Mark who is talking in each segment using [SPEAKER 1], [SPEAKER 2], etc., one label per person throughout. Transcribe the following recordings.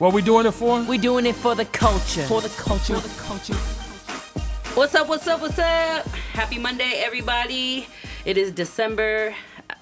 [SPEAKER 1] What we doing it for?
[SPEAKER 2] We doing it for the culture.
[SPEAKER 1] For the culture. For the culture.
[SPEAKER 2] What's up? What's up? What's up? Happy Monday, everybody. It is December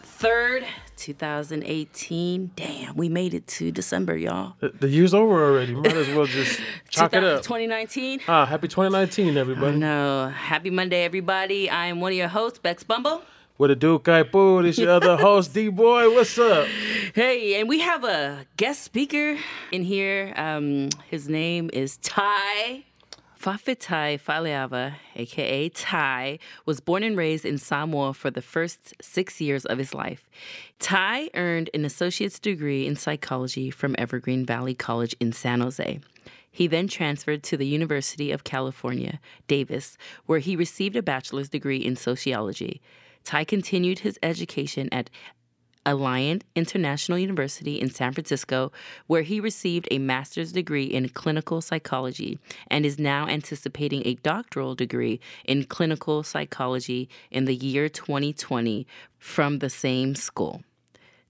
[SPEAKER 2] third, 2018. Damn, we made it to December, y'all.
[SPEAKER 1] The, the year's over already. Might as well just chalk it up.
[SPEAKER 2] 2019.
[SPEAKER 1] Ah, happy 2019, everybody.
[SPEAKER 2] No, happy Monday, everybody. I am one of your hosts, Bex Bumble.
[SPEAKER 1] What a do, Kaipu? This is your other host, D Boy. What's up?
[SPEAKER 2] Hey, and we have a guest speaker in here. Um, his name is Ty. Fafitai Faleava, aka Ty, was born and raised in Samoa for the first six years of his life. Ty earned an associate's degree in psychology from Evergreen Valley College in San Jose. He then transferred to the University of California, Davis, where he received a bachelor's degree in sociology. Ty continued his education at Alliant International University in San Francisco, where he received a master's degree in clinical psychology and is now anticipating a doctoral degree in clinical psychology in the year 2020 from the same school.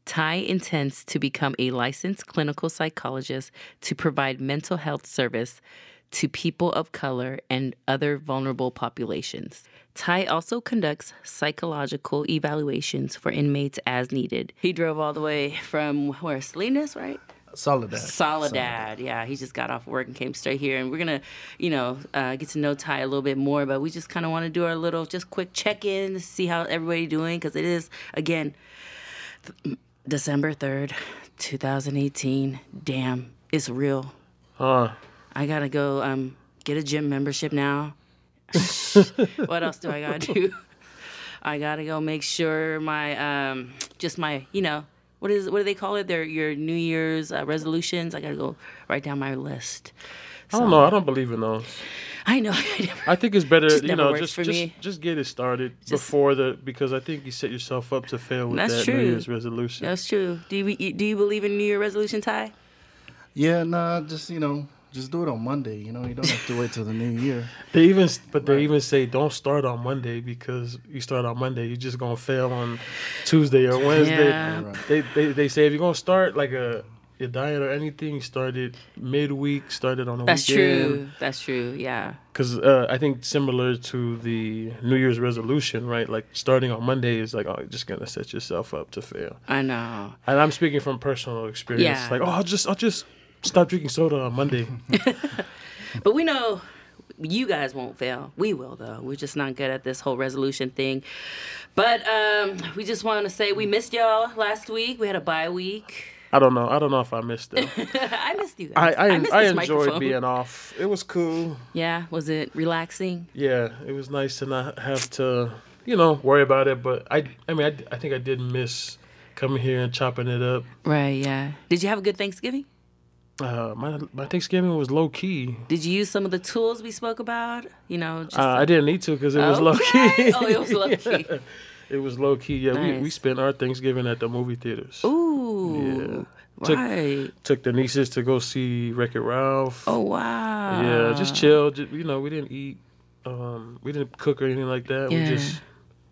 [SPEAKER 2] Ty intends to become a licensed clinical psychologist to provide mental health service to people of color and other vulnerable populations. Ty also conducts psychological evaluations for inmates as needed. He drove all the way from where Salinas, right?
[SPEAKER 3] Soledad.
[SPEAKER 2] Soledad. Yeah, he just got off work and came straight here, and we're gonna, you know, uh, get to know Ty a little bit more. But we just kind of want to do our little, just quick check in to see how everybody doing, because it is again th- December third, two thousand eighteen. Damn, it's real.
[SPEAKER 1] Huh.
[SPEAKER 2] I gotta go um, get a gym membership now. What else do I gotta do? I gotta go make sure my um, just my you know what is what do they call it? Their your New Year's uh, resolutions. I gotta go write down my list.
[SPEAKER 1] I don't know. I don't believe in those.
[SPEAKER 2] I know.
[SPEAKER 1] I think it's better,
[SPEAKER 2] Just
[SPEAKER 1] you know, just just,
[SPEAKER 2] me.
[SPEAKER 1] just get it started before the because I think you set yourself up to fail with
[SPEAKER 2] That's
[SPEAKER 1] that
[SPEAKER 2] true.
[SPEAKER 1] New Year's resolution.
[SPEAKER 2] That's true. Do you do you believe in New Year resolution, Ty?
[SPEAKER 3] Yeah, nah, just you know, just do it on Monday. You know, you don't have to wait till the new year.
[SPEAKER 1] They even, but they even say don't start on Monday because you start on Monday, you're just gonna fail on Tuesday or Wednesday.
[SPEAKER 2] Yeah.
[SPEAKER 3] Right.
[SPEAKER 1] They, they they say if you're gonna start like a your diet or anything, started it midweek, started on a
[SPEAKER 2] That's
[SPEAKER 1] weekend.
[SPEAKER 2] true. That's true. Yeah.
[SPEAKER 1] Because uh, I think similar to the New Year's resolution, right? Like starting on Monday is like, oh, you're just gonna set yourself up to fail.
[SPEAKER 2] I know.
[SPEAKER 1] And I'm speaking from personal experience.
[SPEAKER 2] Yeah.
[SPEAKER 1] Like, oh, I'll just I'll just stop drinking soda on Monday.
[SPEAKER 2] But we know you guys won't fail. We will though. We're just not good at this whole resolution thing. But um, we just want to say we missed y'all last week. We had a bye week.
[SPEAKER 1] I don't know. I don't know if I missed them.
[SPEAKER 2] I missed you
[SPEAKER 1] I
[SPEAKER 2] guys.
[SPEAKER 1] I,
[SPEAKER 2] missed
[SPEAKER 1] I,
[SPEAKER 2] this
[SPEAKER 1] enjoyed
[SPEAKER 2] microphone.
[SPEAKER 1] being off. It was cool.
[SPEAKER 2] Yeah, was it relaxing?
[SPEAKER 1] Yeah, it was nice to not have to, you know, worry about it. But I, I mean, I, I think I did miss coming here and chopping it up.
[SPEAKER 2] Right. Yeah. Did you have a good Thanksgiving?
[SPEAKER 1] Uh, my my Thanksgiving was low key.
[SPEAKER 2] Did you use some of the tools we spoke about? You know, just
[SPEAKER 1] Uh, I didn't need to because it was low key.
[SPEAKER 2] Oh, it was low key.
[SPEAKER 1] It was low key. Yeah, we, we spent our Thanksgiving at the movie theaters.
[SPEAKER 2] Ooh. Yeah.
[SPEAKER 1] Took-
[SPEAKER 2] Right.
[SPEAKER 1] Took the nieces to go see Wreck It Ralph.
[SPEAKER 2] Oh wow.
[SPEAKER 1] Yeah, just chill. Just, you know, we didn't eat. Um, we didn't cook or anything like that.
[SPEAKER 2] Yeah.
[SPEAKER 1] We just,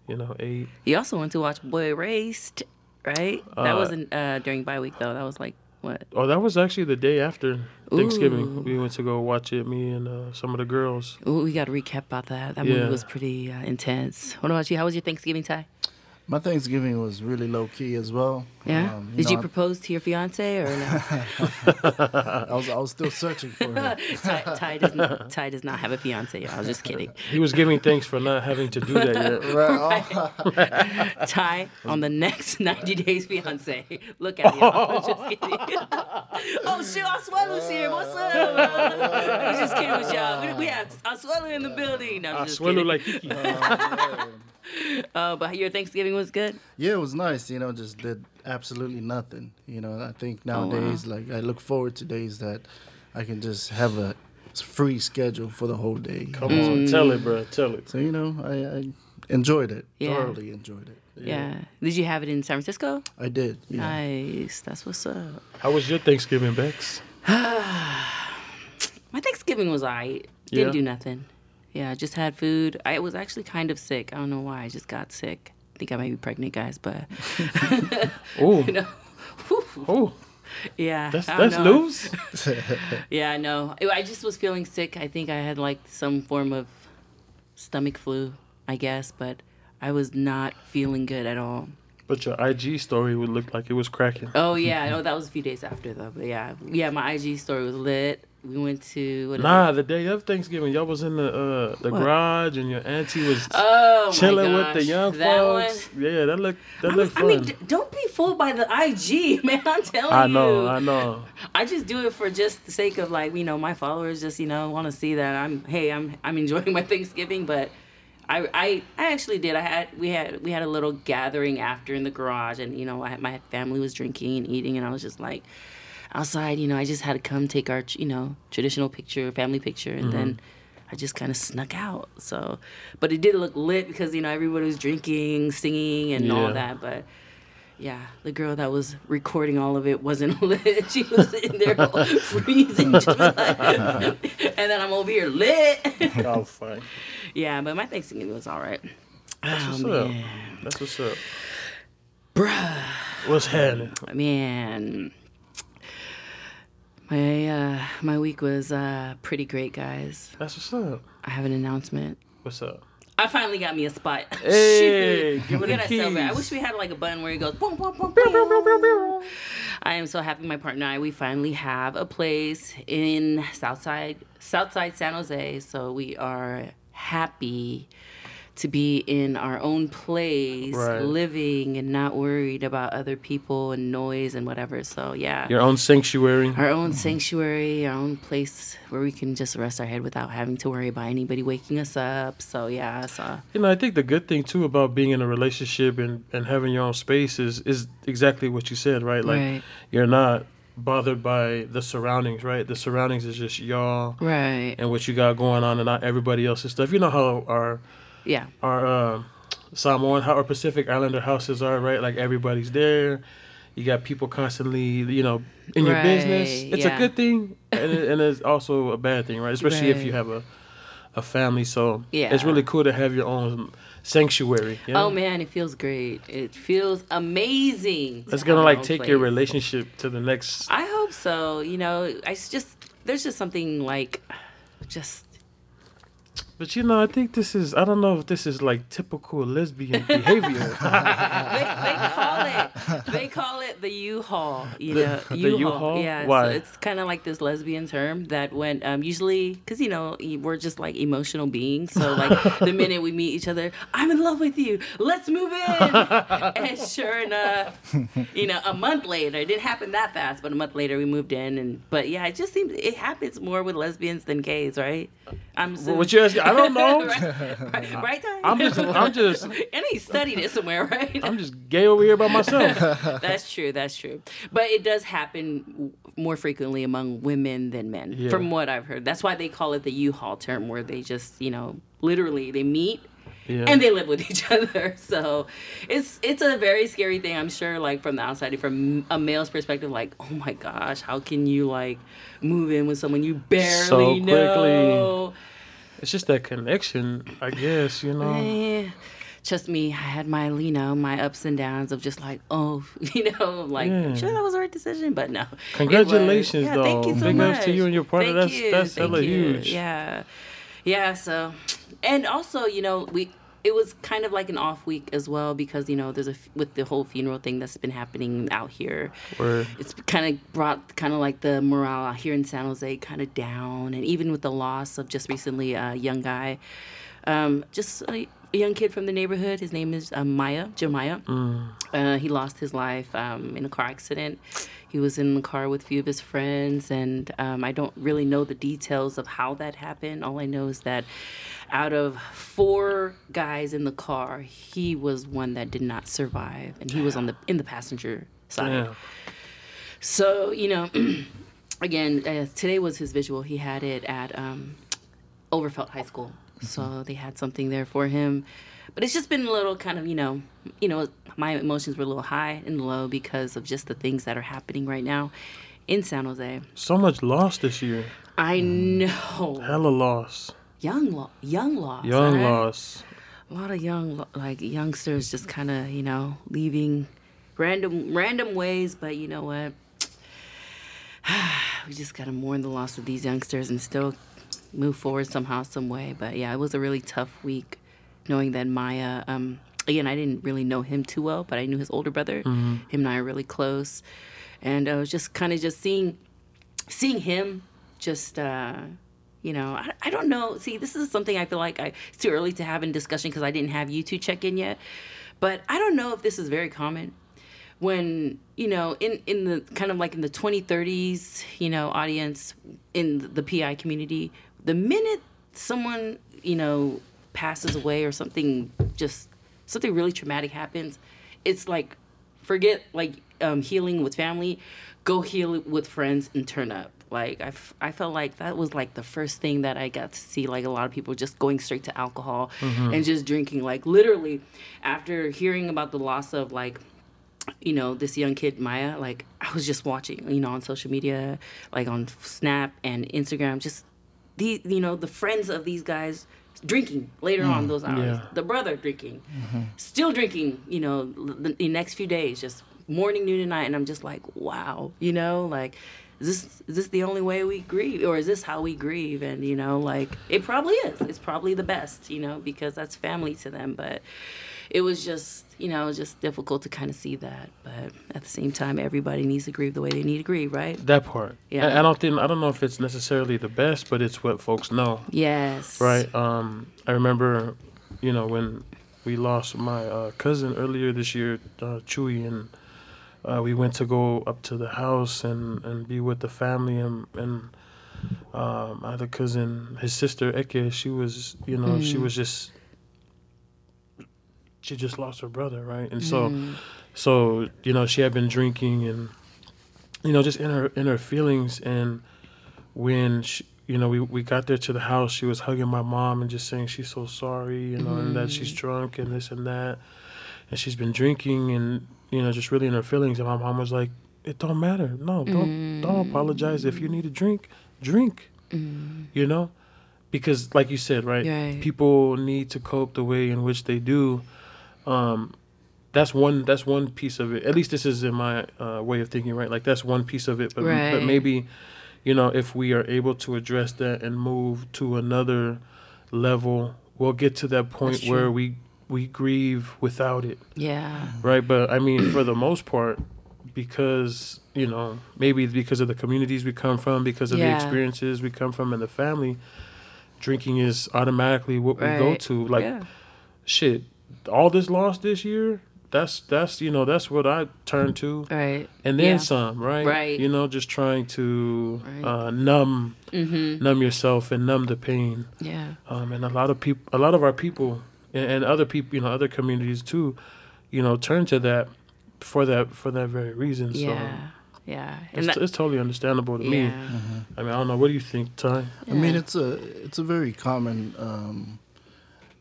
[SPEAKER 1] you know, ate.
[SPEAKER 2] You also went to watch Boy Erased, right? that
[SPEAKER 1] Uh,
[SPEAKER 2] wasn't uh, during bye week though. That was like what?
[SPEAKER 1] Oh, that was actually the day after Thanksgiving.
[SPEAKER 2] Ooh.
[SPEAKER 1] We went to go watch it. Me and uh, some of the girls.
[SPEAKER 2] Ooh, we got to recap about that. That
[SPEAKER 1] Yeah.
[SPEAKER 2] movie was pretty uh, intense. What about you? How was your Thanksgiving, Ty?
[SPEAKER 3] My Thanksgiving was really low key as well.
[SPEAKER 2] Yeah.
[SPEAKER 3] Um,
[SPEAKER 2] Did you
[SPEAKER 3] know,
[SPEAKER 2] propose to your fiance or no?
[SPEAKER 3] I, I was I was still searching for her.
[SPEAKER 2] Ty, Ty does not. Ty does not have a fiance. I was just kidding.
[SPEAKER 1] He was giving thanks for not having to do that yet.
[SPEAKER 3] Right. Oh,
[SPEAKER 2] Ty on the next 90 Days Fiance. Look at y'all. just kidding. oh shit, Oswaldo's here. What's up? I was just kidding with y'all. We, we have Oswaldo in the building. No, I'm
[SPEAKER 1] I
[SPEAKER 2] just
[SPEAKER 1] swallow
[SPEAKER 2] kidding.
[SPEAKER 1] like Kiki.
[SPEAKER 2] Uh, but your Thanksgiving was good.
[SPEAKER 3] yeah, it was nice. You know, just did absolutely nothing. You know, I think
[SPEAKER 2] Oh, wow.
[SPEAKER 3] nowadays, like I look forward to days that I can just have a free schedule for the whole day.
[SPEAKER 1] Come on, mm. tell it, bro. Tell it.
[SPEAKER 3] So you know, I, I enjoyed it.
[SPEAKER 2] Yeah.
[SPEAKER 3] Thoroughly enjoyed it.
[SPEAKER 2] Yeah. Did you have it in San Francisco?
[SPEAKER 3] I did. Yeah.
[SPEAKER 2] Nice. That's what's up.
[SPEAKER 1] How was your Thanksgiving, Bex?
[SPEAKER 2] My Thanksgiving was alright. Didn't
[SPEAKER 1] Yeah?
[SPEAKER 2] do nothing. Yeah, I just had food. I was actually kind of sick. I don't know why. I just got sick. I think I might be pregnant, guys, but
[SPEAKER 1] Oh,
[SPEAKER 2] you know.
[SPEAKER 1] oh.
[SPEAKER 2] Yeah,
[SPEAKER 1] That's that's news.
[SPEAKER 2] Yeah, I know. I I just was feeling sick. I think I had like some form of stomach flu, I guess, but I was not feeling good at all.
[SPEAKER 1] But your IG story would look like it was cracking.
[SPEAKER 2] Oh yeah, I know oh, that was a few days after though. But yeah, yeah, my IG story was lit. We went to
[SPEAKER 1] Nah, the day of Thanksgiving, y'all was in the uh, the
[SPEAKER 2] What?
[SPEAKER 1] garage and your auntie was
[SPEAKER 2] Oh
[SPEAKER 1] chilling with the young
[SPEAKER 2] that
[SPEAKER 1] folks.
[SPEAKER 2] One,
[SPEAKER 1] Yeah, that looked that
[SPEAKER 2] I mean,
[SPEAKER 1] looked
[SPEAKER 2] I mean, don't be fooled by the IG, man. I'm telling
[SPEAKER 1] I
[SPEAKER 2] you.
[SPEAKER 1] I know, I know.
[SPEAKER 2] I just do it for just the sake of like you know my followers just you know want to see that I'm hey I'm I'm enjoying my Thanksgiving, but I I I actually did. I had we had we had a little gathering after in the garage, and you know I had, my family was drinking and eating, and I was just like outside. You know I just had to come take our you know traditional picture, family picture, and then. Mm-hmm. I just kind of snuck out. So, but it did look lit because you know everybody was drinking, singing, and all that. But yeah, the girl that was recording all of it wasn't lit. She was in there freezing, just like, and then I'm over here lit.
[SPEAKER 1] Oh, fine.
[SPEAKER 2] yeah, but my Thanksgiving was all right.
[SPEAKER 1] That's
[SPEAKER 2] Oh,
[SPEAKER 1] what's up.
[SPEAKER 2] man.
[SPEAKER 1] That's what's up.
[SPEAKER 2] Bruh,
[SPEAKER 1] What's happening?
[SPEAKER 2] man. My uh, my week was uh, pretty great, guys.
[SPEAKER 1] That's what's up.
[SPEAKER 2] I have an announcement.
[SPEAKER 1] What's up?
[SPEAKER 2] I finally got me a spot.
[SPEAKER 1] Hey,
[SPEAKER 2] Shoot.
[SPEAKER 1] give
[SPEAKER 2] We're
[SPEAKER 1] me the
[SPEAKER 2] gonna. I wish we had like a button where it goes boom, boom, boom, boom. I am so happy my partner and I we finally have a place in Southside Southside San Jose. So we are happy to be in our own place,
[SPEAKER 1] Right.
[SPEAKER 2] living and not worried about other people and noise and whatever. So yeah.
[SPEAKER 1] Your own sanctuary.
[SPEAKER 2] our own sanctuary, our own place where we can just rest our head without having to worry about anybody waking us up. So yeah, so
[SPEAKER 1] You know, I think the good thing too about being in a relationship and, and having your own space is is exactly what you said, right? Like
[SPEAKER 2] Right.
[SPEAKER 1] you're not bothered by the surroundings, right? The surroundings is just y'all
[SPEAKER 2] right,
[SPEAKER 1] and what you got going on and not everybody else's stuff. You know how our
[SPEAKER 2] yeah,
[SPEAKER 1] our uh, Samoan, our Pacific Islander houses are, right? Like everybody's there. You got people constantly, you know, in your
[SPEAKER 2] Right,
[SPEAKER 1] business. It's
[SPEAKER 2] yeah.
[SPEAKER 1] a good thing, and, it, and it's also a bad thing, right? Especially if you have a a family. So
[SPEAKER 2] Yeah.
[SPEAKER 1] it's really cool to have your own sanctuary. You know?
[SPEAKER 2] Oh man, it feels great. It feels amazing.
[SPEAKER 1] It's gonna like take your relationship to the next.
[SPEAKER 2] I hope so. You know, I just there's just something like just
[SPEAKER 1] But you know, I think this is. I don't know if this is like typical lesbian behavior.
[SPEAKER 2] they, they call it they call it the U-Haul. You
[SPEAKER 1] The-
[SPEAKER 2] know,
[SPEAKER 1] the
[SPEAKER 2] U-Haul.
[SPEAKER 1] U-Haul?
[SPEAKER 2] Yeah,
[SPEAKER 1] Why?
[SPEAKER 2] so it's kind of like this lesbian term that when um, usually because you know we're just like emotional beings. So like the minute we meet each other, I'm in love with you. Let's move in. and sure enough, you know, a month later, it didn't happen that fast, but a month later we moved in. And but yeah, it just seems it happens more with lesbians than gays, right? I'm assuming.
[SPEAKER 1] what you asking? I don't know.
[SPEAKER 2] right, right?
[SPEAKER 1] I'm just. I'm just.
[SPEAKER 2] and he studied it somewhere, right?
[SPEAKER 1] I'm just gay over here by myself.
[SPEAKER 2] that's true. That's true. But it does happen more frequently among women than men,
[SPEAKER 1] Yeah.
[SPEAKER 2] from what I've heard. That's why they call it the U-Haul term, where they just, you know, literally they meet
[SPEAKER 1] Yeah.
[SPEAKER 2] and they live with each other. So it's it's a very scary thing. I'm sure, like from the outside, from a male's perspective, like, oh my gosh, how can you like move in with someone you barely
[SPEAKER 1] So quickly.
[SPEAKER 2] know?
[SPEAKER 1] It's just that connection, I guess. You know.
[SPEAKER 2] Eh, Trust me, I had my, you know, my ups and downs of just like, oh, you know, like,
[SPEAKER 1] Yeah.
[SPEAKER 2] sure that was the right decision, but no.
[SPEAKER 1] Congratulations,
[SPEAKER 2] Yeah, Thank you so
[SPEAKER 1] Big
[SPEAKER 2] much.
[SPEAKER 1] ups to you and your partner.
[SPEAKER 2] Thank
[SPEAKER 1] That's-
[SPEAKER 2] you,
[SPEAKER 1] that's hella huge.
[SPEAKER 2] Yeah, yeah. So, and also, you know, we it was kind of like an off week as well because you know there's a with the whole funeral thing that's been happening out here
[SPEAKER 1] Word.
[SPEAKER 2] it's kind of brought kind of like the morale out here in San Jose kind of down, and even with the loss of just recently a young guy, um, just a, a young kid from the neighborhood. His name is um, Maya Jeremiah. Uh, he lost his life um, in a car accident. He was in the car with a few of his friends, and um, I don't really know the details of how that happened. All I know is that out of four guys in the car, he was one that did not survive, and he was on the in the passenger side.
[SPEAKER 1] Yeah.
[SPEAKER 2] So, you know, again, uh, today was his visual. He had it at um, Overfelt High School. So they had something there for him. But it's just been a little kind of, you know, you know, my emotions were a little high and low because of just the things that are happening right now in San Jose.
[SPEAKER 1] So much loss this year.
[SPEAKER 2] I mm. know.
[SPEAKER 1] Hella loss.
[SPEAKER 2] Young lo- young loss.
[SPEAKER 1] Young
[SPEAKER 2] right?
[SPEAKER 1] loss.
[SPEAKER 2] a lot of young lo- like youngsters just kind of you know leaving random random ways but you know what we just got to mourn the loss of these youngsters and still move forward somehow, some way. But yeah, it was a really tough week knowing that Maya, um, again, I didn't really know him too well, but I knew his older brother. Him and I are really close. And I was just kind of just seeing, seeing him just, uh, you know, I, I don't know. See, this is something I feel like I, it's too early to have in discussion because I didn't have you two check in yet. But I don't know if this is very common when you know in in the kind of like in the 2030s you know audience in the pi community the minute someone you know passes away or something just something really traumatic happens it's like forget like um, healing with family go heal with friends and turn up. Like I, f- I felt like that was like the first thing that i got to see like a lot of people just going straight to alcohol and just drinking like literally after hearing about the loss of like you know, this young kid, Maya, like I was just watching, you know, on social media, like on Snap and Instagram, just the, you know, the friends of these guys drinking later on mm, those hours.
[SPEAKER 1] yeah.
[SPEAKER 2] The brother drinking, mm-hmm. still drinking, you know, the, the next few days, just morning, noon, and night. And I'm just like, wow, you know, like, is this is this the only way we grieve, or is this how we grieve? And you know, like it probably is. It's probably the best, you know, because that's family to them. But it was just you know it was just difficult to kind of see that but at the same time everybody needs to grieve the way they need to grieve right
[SPEAKER 1] That part.
[SPEAKER 2] Yeah.
[SPEAKER 1] I, I don't think I don't know if it's necessarily the best, but it's what folks know.
[SPEAKER 2] yes
[SPEAKER 1] Right. Um, I remember, you know, when we lost my uh, cousin earlier this year, uh, Chewy, and uh, we went to go up to the house and, and be with the family and and um, my other cousin, his sister Eke, she was, you know, she was just she just lost her brother, right? And so mm. so you know she had been drinking and you know just in her in her feelings. And when she, you know we, we got there to the house she was hugging my mom and just saying she's so sorry you know and that she's mm. drunk and this and that. And she's been drinking and you know just really in her feelings. And my mom was like it don't matter. No don't don't apologize. If you mm. need a drink drink. You know? Because like you said right
[SPEAKER 2] Right.
[SPEAKER 1] people need to cope the way in which they do um that's one that's one piece of it. At least this is in my uh, way of thinking right? Like that's one piece of it but, but maybe you know if we are able to address that and move to another level we'll get to that point where we we grieve without it.
[SPEAKER 2] Yeah.
[SPEAKER 1] Right but i mean for the most part because you know maybe it's because of the communities we come from because of the experiences we come from and the family drinking is automatically what we go to. Like
[SPEAKER 2] yeah.
[SPEAKER 1] shit all this loss this year that's that's you know that's what i turn to.
[SPEAKER 2] Right.
[SPEAKER 1] And then
[SPEAKER 2] Yeah.
[SPEAKER 1] some right?
[SPEAKER 2] Right.
[SPEAKER 1] you know just trying to
[SPEAKER 2] Right.
[SPEAKER 1] uh, numb
[SPEAKER 2] mm-hmm.
[SPEAKER 1] numb yourself and numb the pain.
[SPEAKER 2] Yeah.
[SPEAKER 1] Um, and a lot of people a lot of our people and, and other people you know other communities too you know turn to that for that for that very reason so.
[SPEAKER 2] Yeah. Yeah. And
[SPEAKER 1] it's,
[SPEAKER 2] that,
[SPEAKER 1] it's totally understandable to me.
[SPEAKER 2] Yeah.
[SPEAKER 1] I mean i don't know. What do you think ty?
[SPEAKER 3] I mean, it's a it's a very common, um,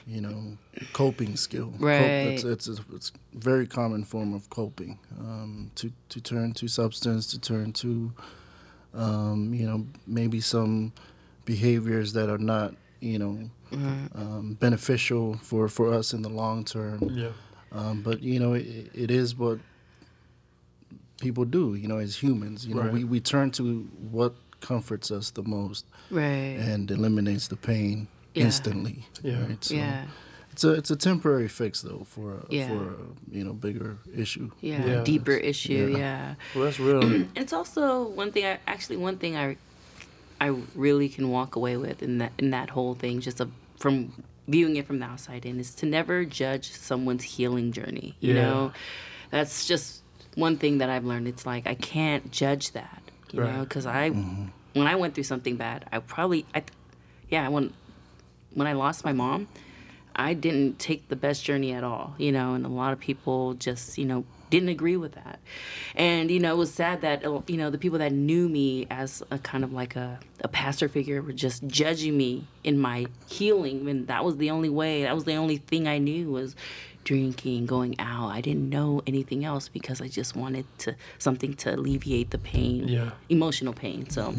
[SPEAKER 3] you know, coping skill. Cope-
[SPEAKER 2] Right.
[SPEAKER 3] it's it's a, it's a very common form of coping. Um, to to turn to substance, to turn to, um, you know, maybe some behaviors that are not, you know,
[SPEAKER 2] Mm-hmm.
[SPEAKER 3] um, beneficial for for us in the long term.
[SPEAKER 1] yeah
[SPEAKER 3] Um, but you know, it, it is what people do. You know, as humans, you know,
[SPEAKER 1] Right.
[SPEAKER 3] we, we turn to what comforts us the most
[SPEAKER 2] right
[SPEAKER 3] and eliminates the pain
[SPEAKER 2] Yeah.
[SPEAKER 3] instantly.
[SPEAKER 1] Yeah.
[SPEAKER 3] Right? So
[SPEAKER 2] yeah
[SPEAKER 3] It's a it's a temporary fix though for a,
[SPEAKER 2] Yeah.
[SPEAKER 3] for a you know bigger issue.
[SPEAKER 2] yeah,
[SPEAKER 1] Yeah.
[SPEAKER 2] deeper issue
[SPEAKER 3] Yeah.
[SPEAKER 2] yeah
[SPEAKER 1] well that's real
[SPEAKER 2] it's also one thing I actually one thing I I really can walk away with in that in that whole thing just a, from viewing it from the outside in is to never judge someone's healing journey. You
[SPEAKER 1] Yeah.
[SPEAKER 2] know, that's just one thing that I've learned. It's like I can't judge that. You know, because I mm-hmm. when I went through something bad, I probably I yeah when when I lost my mom, I didn't take the best journey at all, you know, and a lot of people just, you know, didn't agree with that. And, you know, it was sad that, uh, you know, the people that knew me as a kind of like a, a pastor figure were just judging me in my healing. And that was the only way, that was the only thing I knew was drinking, going out. I didn't know anything else because I just wanted to something to alleviate the pain,
[SPEAKER 1] Yeah.
[SPEAKER 2] emotional pain. So,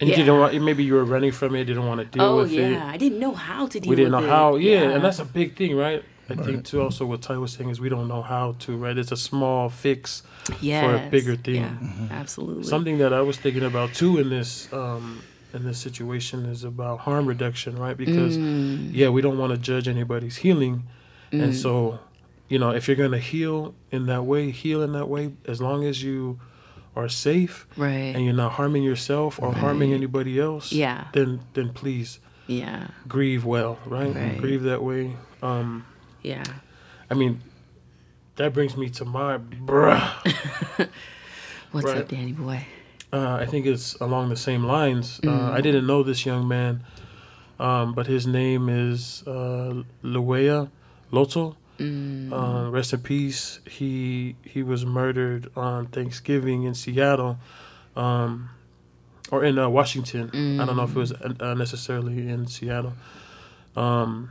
[SPEAKER 1] and you didn't want maybe you were running from it didn't want to deal
[SPEAKER 2] oh
[SPEAKER 1] with
[SPEAKER 2] yeah,
[SPEAKER 1] it yeah,
[SPEAKER 2] I didn't know how to deal with it.
[SPEAKER 1] we didn't know
[SPEAKER 2] it.
[SPEAKER 1] how yeah, and that's a big thing right I
[SPEAKER 3] Right.
[SPEAKER 1] think too also what Ty was saying is we don't know how to, right? It's a small fix
[SPEAKER 2] Yes.
[SPEAKER 1] for a bigger thing.
[SPEAKER 2] Yeah, absolutely.
[SPEAKER 1] Something that I was thinking about too in this um, in this situation is about harm reduction, right? Because
[SPEAKER 2] Mm.
[SPEAKER 1] yeah, we don't want to judge anybody's healing, and so you know if you're gonna heal in that way, heal in that way as long as you are safe
[SPEAKER 2] right.
[SPEAKER 1] and you're not harming yourself or harming anybody else.
[SPEAKER 2] Yeah.
[SPEAKER 1] Then then please
[SPEAKER 2] yeah.
[SPEAKER 1] grieve well, right?
[SPEAKER 2] Right.
[SPEAKER 1] Grieve that way. Um,
[SPEAKER 2] Yeah.
[SPEAKER 1] I mean, that brings me to my bruh.
[SPEAKER 2] What's
[SPEAKER 1] Right.
[SPEAKER 2] up, Danny boy?
[SPEAKER 1] Uh, I think it's along the same lines. Uh, I didn't know this young man, um, but his name is uh, Luea Loto. Uh, rest in peace. He he was murdered on Thanksgiving in Seattle, um, or in uh, Washington. I don't know if it was uh, necessarily in Seattle. Um,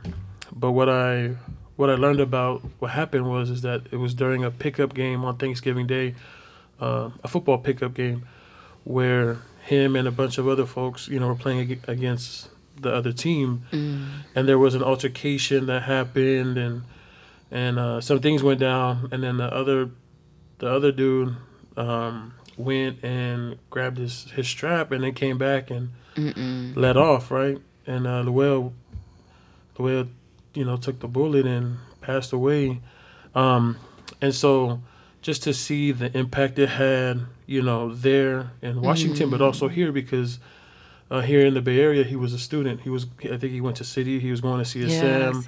[SPEAKER 1] but what I what I learned about what happened was is that it was during a pickup game on Thanksgiving Day, uh, a football pickup game, where him and a bunch of other folks, you know, were playing ag- against the other team, and there was an altercation that happened, and and uh, some things went down, and then the other the other dude um, went and grabbed his his strap, and then came back and let off, right? And uh, Luell, Luell, you know, took the bullet and passed away. Um, and so, just to see the impact it had, you know, there in Washington, but also here because uh, here in the Bay Area, he was a student. He was, I think, he went to City. He was going to CSM.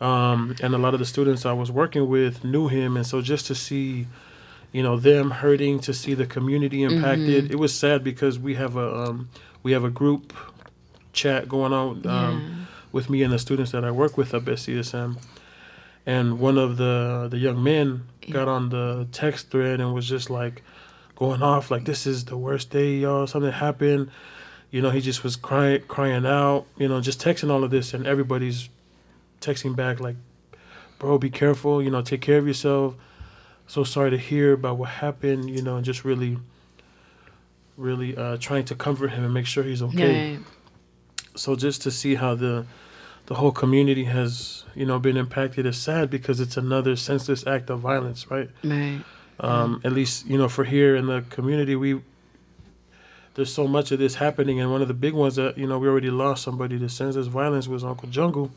[SPEAKER 1] Um, and a lot of the students I was working with knew him, and so just to see, you know, them hurting, to see the community impacted, it was sad because we have a um, we have a group chat going on um, with me and the students that I work with up at CSM, and one of the the young men got on the text thread and was just like going off like this is the worst day, y'all. Something happened. You know, he just was crying crying out. You know, just texting all of this, and everybody's texting back like, "Bro, be careful. You know, take care of yourself." So sorry to hear about what happened. You know, and just really, really uh, trying to comfort him and make sure he's okay.
[SPEAKER 2] Right.
[SPEAKER 1] So just to see how the the whole community has you know been impacted is sad because it's another senseless act of violence, right?
[SPEAKER 2] Right.
[SPEAKER 1] Um, At least you know for here in the community, we there's so much of this happening, and one of the big ones that you know we already lost somebody to senseless violence was Uncle Jungle.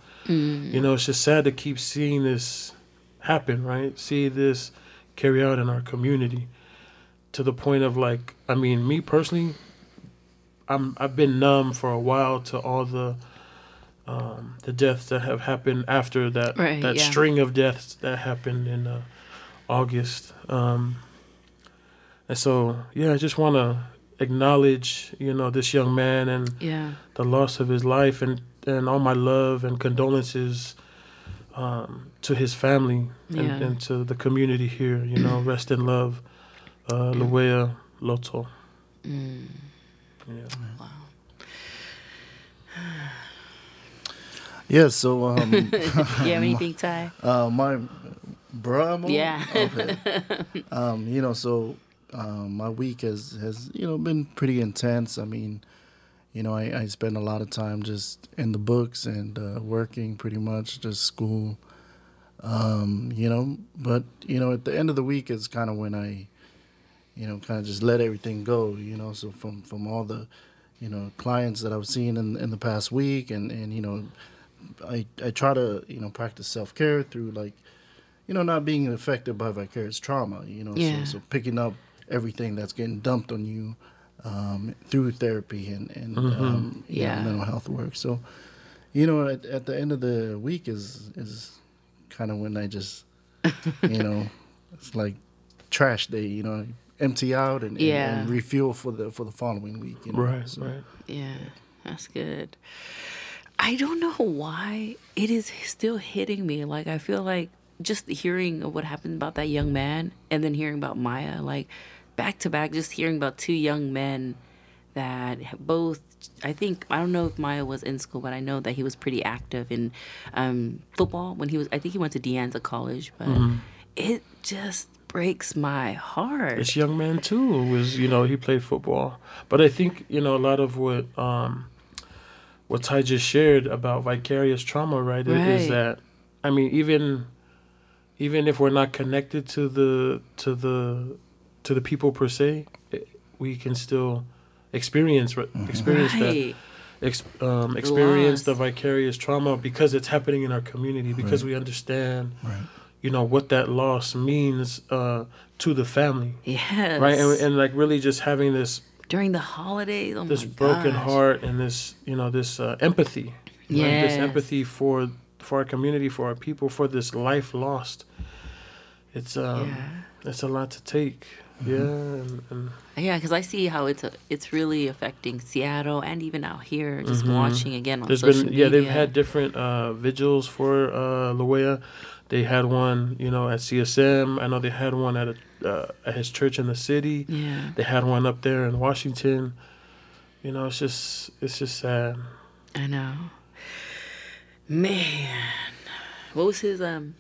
[SPEAKER 1] You know, it's just sad to keep seeing this happen, right? See this carry out in our community to the point of like, I mean, me personally, I'm I've been numb for a while to all the um, the deaths that have happened after that
[SPEAKER 2] Right,
[SPEAKER 1] that
[SPEAKER 2] yeah.
[SPEAKER 1] string of deaths that happened in uh, August. Um, and so, yeah, I just want to acknowledge, you know, this young man and
[SPEAKER 2] Yeah.
[SPEAKER 1] the loss of his life and, and all my love and condolences um, to his family and,
[SPEAKER 2] Yeah.
[SPEAKER 1] and to the community here. You know, rest in love, uh, Luea Loto.
[SPEAKER 2] Mm.
[SPEAKER 1] Yeah.
[SPEAKER 3] Yeah, so um,
[SPEAKER 2] you have anything, Ty?
[SPEAKER 3] uh, my bruh.
[SPEAKER 2] Yeah.
[SPEAKER 3] Okay. um, you know, so um, my week has has you know been pretty intense. I mean, you know, I, I spend a lot of time just in the books and uh, working, pretty much just school. Um, you know, but you know, at the end of the week is kind of when I, you know, kind of just let everything go. You know, so from from all the, you know, clients that I've seen in in the past week, and and you know, I I try to you know practice self care through like, you know, not being affected by vicarious trauma. You know,
[SPEAKER 2] Yeah.
[SPEAKER 3] so, so picking up everything that's getting dumped on you um, through therapy and and um, you know, mental health work. So, you know, at, at the end of the week is is kind of when I just, you know, it's like trash day. You know, empty out and, and-
[SPEAKER 2] Yeah.
[SPEAKER 3] and, refuel for the for the following week. You know?
[SPEAKER 1] Right,
[SPEAKER 3] So-
[SPEAKER 1] right.
[SPEAKER 2] Yeah, that's good. I don't know why it is still hitting me. Like I feel like just hearing of what happened about that young man and then hearing about Maya, like back to back, just hearing about two young men that both I think I don't know if Maya was in school, but I know that he was pretty active in um, football when he was. I think he went to De Anza College, but it just breaks my heart.
[SPEAKER 1] This young man too was, you know, he played football, but I think you know a lot of what um, what Ty just shared about vicarious trauma, right,
[SPEAKER 2] Right.
[SPEAKER 1] is that I mean, even even if we're not connected to the to the to the people per se, it, we can still experience mm-hmm. experience right. that ex, um, experience the vicarious trauma because it's happening in our community because right. we understand right. you know what that loss means uh, to the family
[SPEAKER 2] yes
[SPEAKER 1] right and, and like really just having this
[SPEAKER 2] during the holidays oh
[SPEAKER 1] this broken
[SPEAKER 2] gosh.
[SPEAKER 1] heart and this you know this uh, empathy
[SPEAKER 2] yes.
[SPEAKER 1] this empathy for for our community for our people for this life lost it's um yeah. it's a lot to take. Yeah and, and
[SPEAKER 2] yeah because i see how it's a, it's really affecting seattle and even out here just mm-hmm. watching again on There's social been,
[SPEAKER 1] yeah they've had different uh, vigils for uh Luea. they had one you know at csm i know they had one at a, uh, at his church in the city.
[SPEAKER 2] Yeah.
[SPEAKER 1] They had one up there in washington. You know it's just it's just sad.
[SPEAKER 2] I know. Man. What was his um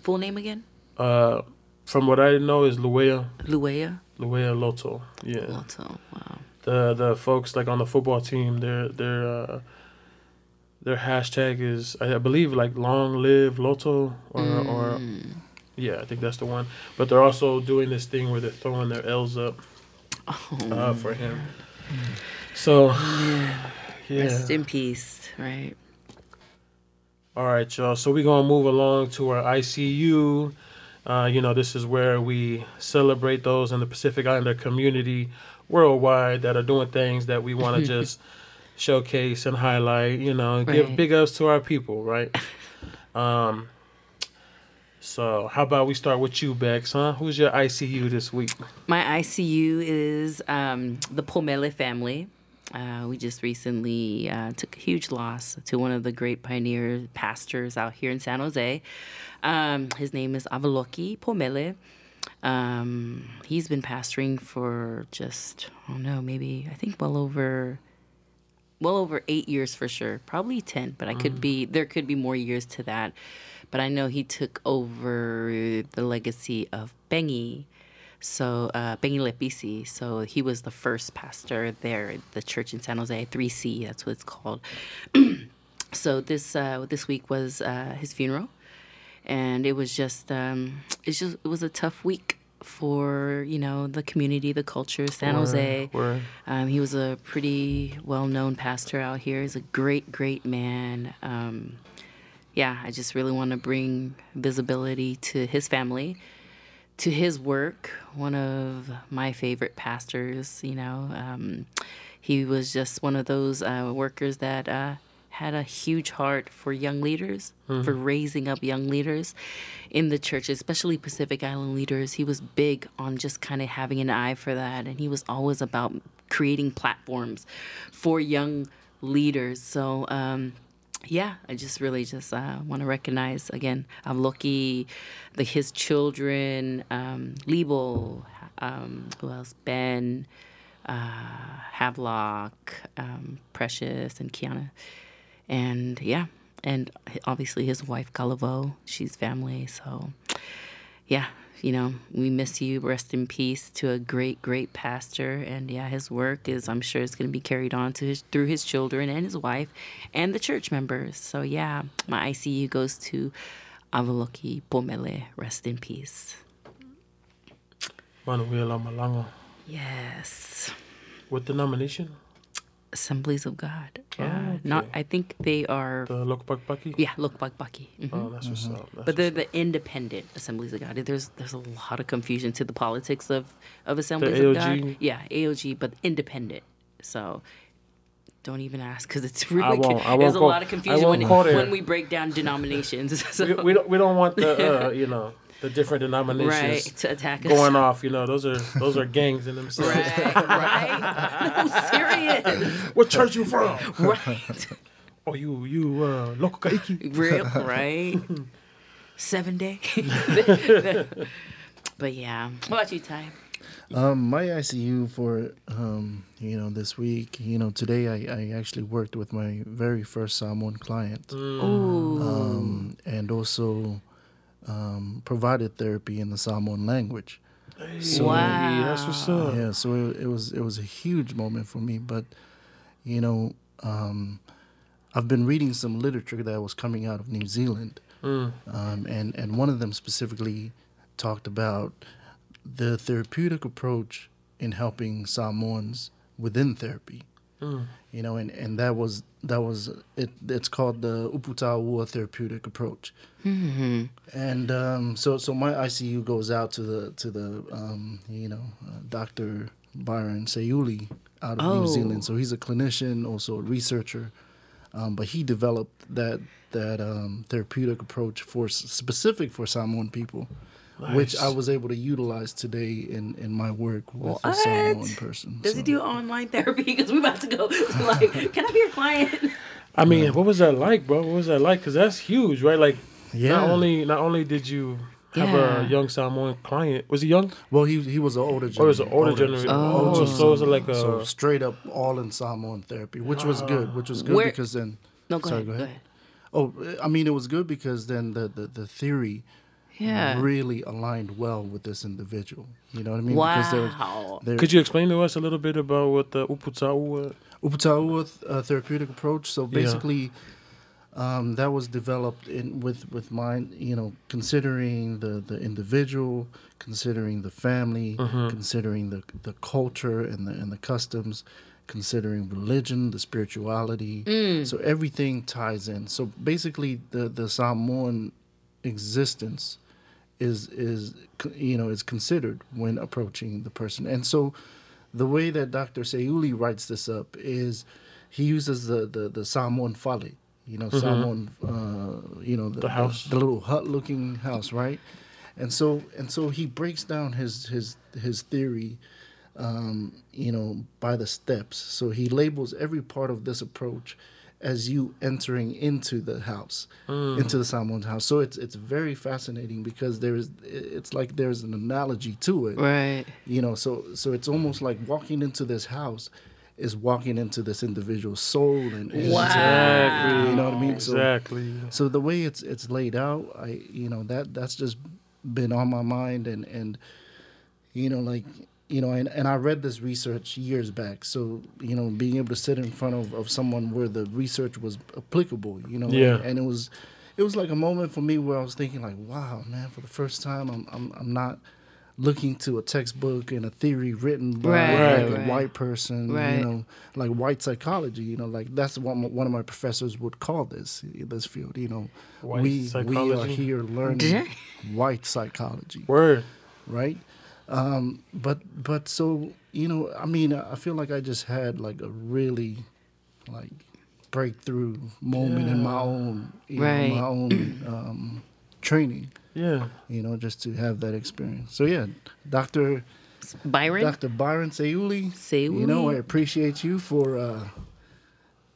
[SPEAKER 2] full name again?
[SPEAKER 1] Uh, from what I know, is Luea.
[SPEAKER 2] Luea.
[SPEAKER 1] Luea Loto. Yeah.
[SPEAKER 2] Loto. Wow.
[SPEAKER 1] The the folks like on the football team, their their uh, their hashtag is I believe like long live Loto or mm. or yeah I think that's the one. But they're also doing this thing where they're throwing their L's up oh. uh, for him. So
[SPEAKER 2] yeah. yeah. Rest in peace. Right.
[SPEAKER 1] All right, y'all. So we're gonna move along to our ICU. Uh, you know, this is where we celebrate those in the Pacific Islander community worldwide that are doing things that we want to just showcase and highlight. You know, right. give big ups to our people, right? Um, so how about we start with you, Bex? Huh? Who's your ICU this week?
[SPEAKER 2] My ICU is um, the Pomele family. Uh, we just recently uh, took a huge loss to one of the great pioneer pastors out here in San Jose. Um, his name is Avaloki Pomele. Um, he's been pastoring for just, I don't know, maybe, I think well over well over eight years for sure probably 10 but i could mm. be there could be more years to that but i know he took over the legacy of bengi so uh, Bengi Lepisi. So he was the first pastor there, the church in San Jose, 3C. That's what it's called. so this uh, this week was uh, his funeral, and it was just um, it's just it was a tough week for you know the community, the culture, San Jose. Um, he was a pretty well known pastor out here. He's a great, great man. Um, yeah, I just really want to bring visibility to his family to his work, one of my favorite pastors, you know, um, he was just one of those uh, workers that uh, had a huge heart for young leaders, mm-hmm. for raising up young leaders in the church, especially Pacific Island leaders. He was big on just kind of having an eye for that, and he was always about creating platforms for young leaders. So, um, yeah, I just really just uh, want to recognize again Avloki, the his children, um, um, who else? Ben, uh, Havelock, um, Precious, and Kiana, and yeah, and obviously his wife Galavo. She's family, so yeah, you know, we miss you. Rest in peace to a great, great pastor. And yeah, his work is, I'm sure, is going to be carried on to his, through his children and his wife and the church members. So yeah, my ICU goes to Avaloki Pomele. Rest in peace.
[SPEAKER 1] Manuela Malango.
[SPEAKER 2] Yes.
[SPEAKER 1] What denomination?
[SPEAKER 2] Assemblies of God. Oh, yeah, oh, okay. not. I think they are
[SPEAKER 1] the Lokbakbaki.
[SPEAKER 2] Yeah, Lokbakbaki.
[SPEAKER 1] Mm-hmm. Oh, that's what's mm-hmm. up. That's
[SPEAKER 2] but they're the independent Assemblies of God. There's there's a lot of confusion to the politics of of Assemblies of God. Yeah, AOG, but independent. So don't even ask because it's really I won't, I won't there's a lot of confusion when, when we break down denominations.
[SPEAKER 1] so. we, we, don't we don't want the uh, you know the different denominations
[SPEAKER 2] right, to attack
[SPEAKER 1] us. going off. You know, those are those are gangs in themselves.
[SPEAKER 2] Right, right. No, serious.
[SPEAKER 1] What church you from? Right. Oh, you you uh, local kaiki.
[SPEAKER 2] Real right. Seven day. but yeah, what about you, Ty?
[SPEAKER 3] Um, my ICU for um, you know this week, you know today I, I actually worked with my very first Samoan client,
[SPEAKER 2] mm.
[SPEAKER 3] um, and also um, provided therapy in the Samoan language.
[SPEAKER 2] So, wow,
[SPEAKER 1] that's what's up.
[SPEAKER 3] Yeah, so it, it, was it was a huge moment for me. But you know, um, I've been reading some literature that was coming out of New Zealand, um, and and one of them specifically talked about the therapeutic approach in helping Samoans within therapy. You know, and, and that was that was it. It's called the Uputaua therapeutic approach. And um, so so my ICU goes out to the to the um, you know uh, Dr. Byron Seiuli out of
[SPEAKER 2] Oh.
[SPEAKER 3] New Zealand. So he's a clinician, also a researcher, um, but he developed that that um, therapeutic approach for specific for Samoan people, which I was able to utilize today in in my work with a
[SPEAKER 2] What?
[SPEAKER 3] Samoan person.
[SPEAKER 2] Does he do online therapy? Because we're about to go. like, can I be your client?
[SPEAKER 1] I mean, what was that like, bro? What was that like? Because that's huge, right? Like,
[SPEAKER 3] Yeah.
[SPEAKER 1] not only not only did you have
[SPEAKER 2] Yeah.
[SPEAKER 1] a young Samoan client, was he young?
[SPEAKER 3] Well, he he was oh, an older.
[SPEAKER 1] Or was it
[SPEAKER 3] generation-
[SPEAKER 1] older generation?
[SPEAKER 2] Oh.
[SPEAKER 1] Oh, so it was like a
[SPEAKER 3] so straight up all in Samoan therapy, which was good. Which was good
[SPEAKER 2] Where-
[SPEAKER 3] because then.
[SPEAKER 2] No, go
[SPEAKER 3] Sorry,
[SPEAKER 2] ahead.
[SPEAKER 3] go
[SPEAKER 2] Go
[SPEAKER 3] ahead.
[SPEAKER 2] ahead.
[SPEAKER 3] Oh, I mean, it was good because then the the, the theory
[SPEAKER 2] Yeah.
[SPEAKER 3] really aligned well with this individual. You know what I mean? Because there,
[SPEAKER 2] Wow.
[SPEAKER 3] there,
[SPEAKER 1] Could you explain to us a little bit about what the Uputau?
[SPEAKER 3] Uputaua uh, therapeutic approach. So basically, um, that was developed in with with mind, you know, considering the the individual, considering the family, considering the the culture and the and the customs, considering religion, the spirituality. So everything ties in. So basically, the the Samoan existence is is you know is considered when approaching the person, and so the way that Dr. Seiuli writes this up is he uses the the, the Samoan fale, you know, Samoan, uh, you know, the,
[SPEAKER 1] The house.
[SPEAKER 3] the, little hut looking house, right? And so and so he breaks down his his his theory, um, you know, by the steps. So he labels every part of this approach as you entering into the house, mm. into the Samoan house. So it's it's very fascinating because there's it's like there's an analogy to it
[SPEAKER 2] Right.
[SPEAKER 3] you know so so it's almost like walking into this house is walking into this individual's soul and, and
[SPEAKER 2] Wow.
[SPEAKER 1] Exactly.
[SPEAKER 3] you know what i mean so
[SPEAKER 1] Exactly.
[SPEAKER 3] so the way it's it's laid out i you know that that's just been on my mind and and you know like you know and, and i read this research years back so you know being able to sit in front of, of someone where the research was applicable you know
[SPEAKER 1] Yeah.
[SPEAKER 3] and, and it was it was like a moment for me where i was thinking like wow man for the first time i'm i'm, I'm not looking to a textbook and a theory written by
[SPEAKER 2] Right,
[SPEAKER 3] like
[SPEAKER 2] right.
[SPEAKER 3] a white person
[SPEAKER 2] Right.
[SPEAKER 3] you know like white psychology you know like that's what my, one of my professors would call this this field you know
[SPEAKER 1] White
[SPEAKER 3] we we are here learning white psychology
[SPEAKER 1] Word.
[SPEAKER 3] right um but but so you know i mean i feel like i just had like a really like breakthrough moment in my own
[SPEAKER 2] Right.
[SPEAKER 3] know, my own um training
[SPEAKER 1] Yeah.
[SPEAKER 3] you know just to have that experience so yeah dr
[SPEAKER 2] Byron.
[SPEAKER 3] dr byron seiuli you know i appreciate you for uh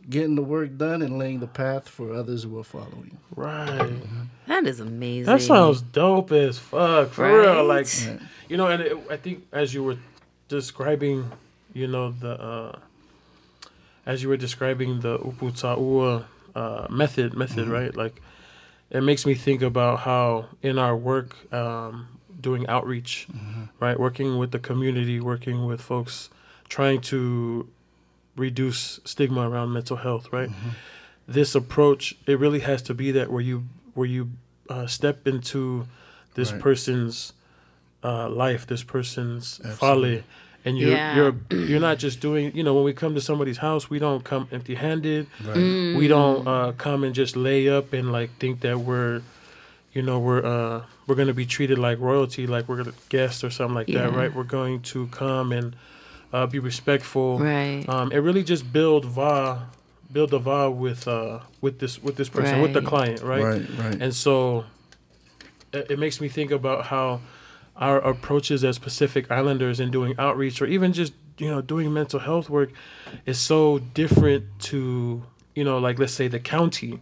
[SPEAKER 3] getting the work done and laying the path for others who are following
[SPEAKER 1] Right.
[SPEAKER 2] That is amazing.
[SPEAKER 1] That sounds dope as fuck. For real.
[SPEAKER 2] Right?
[SPEAKER 1] Like, you know, and it, I think as you were describing, you know, the, uh, as you were describing the Uputa'ua uh, method, method, right? Like, it makes me think about how in our work, um, doing outreach, right? Working with the community, working with folks, trying to reduce stigma around mental health, right? This approach, it really has to be that where you where you uh, step into this
[SPEAKER 3] Right.
[SPEAKER 1] person's uh, life, this person's
[SPEAKER 3] Absolutely.
[SPEAKER 1] fale, and you're
[SPEAKER 2] Yeah.
[SPEAKER 1] you're you're not just doing. You know, when we come to somebody's house, we don't come empty-handed.
[SPEAKER 3] right
[SPEAKER 2] Mm.
[SPEAKER 1] We don't uh, come and just lay up and like think that we're, you know, we're uh, we're gonna be treated like royalty, like we're guests or something like that, right? We're going to come and uh, be respectful.
[SPEAKER 2] Right.
[SPEAKER 1] Um, it really just build va, build a va with uh with this with this person with the client, right?
[SPEAKER 3] right right
[SPEAKER 1] And so it, it makes me think about how our approaches as Pacific Islanders in doing outreach or even just you know doing mental health work is so different to you know like let's say the county,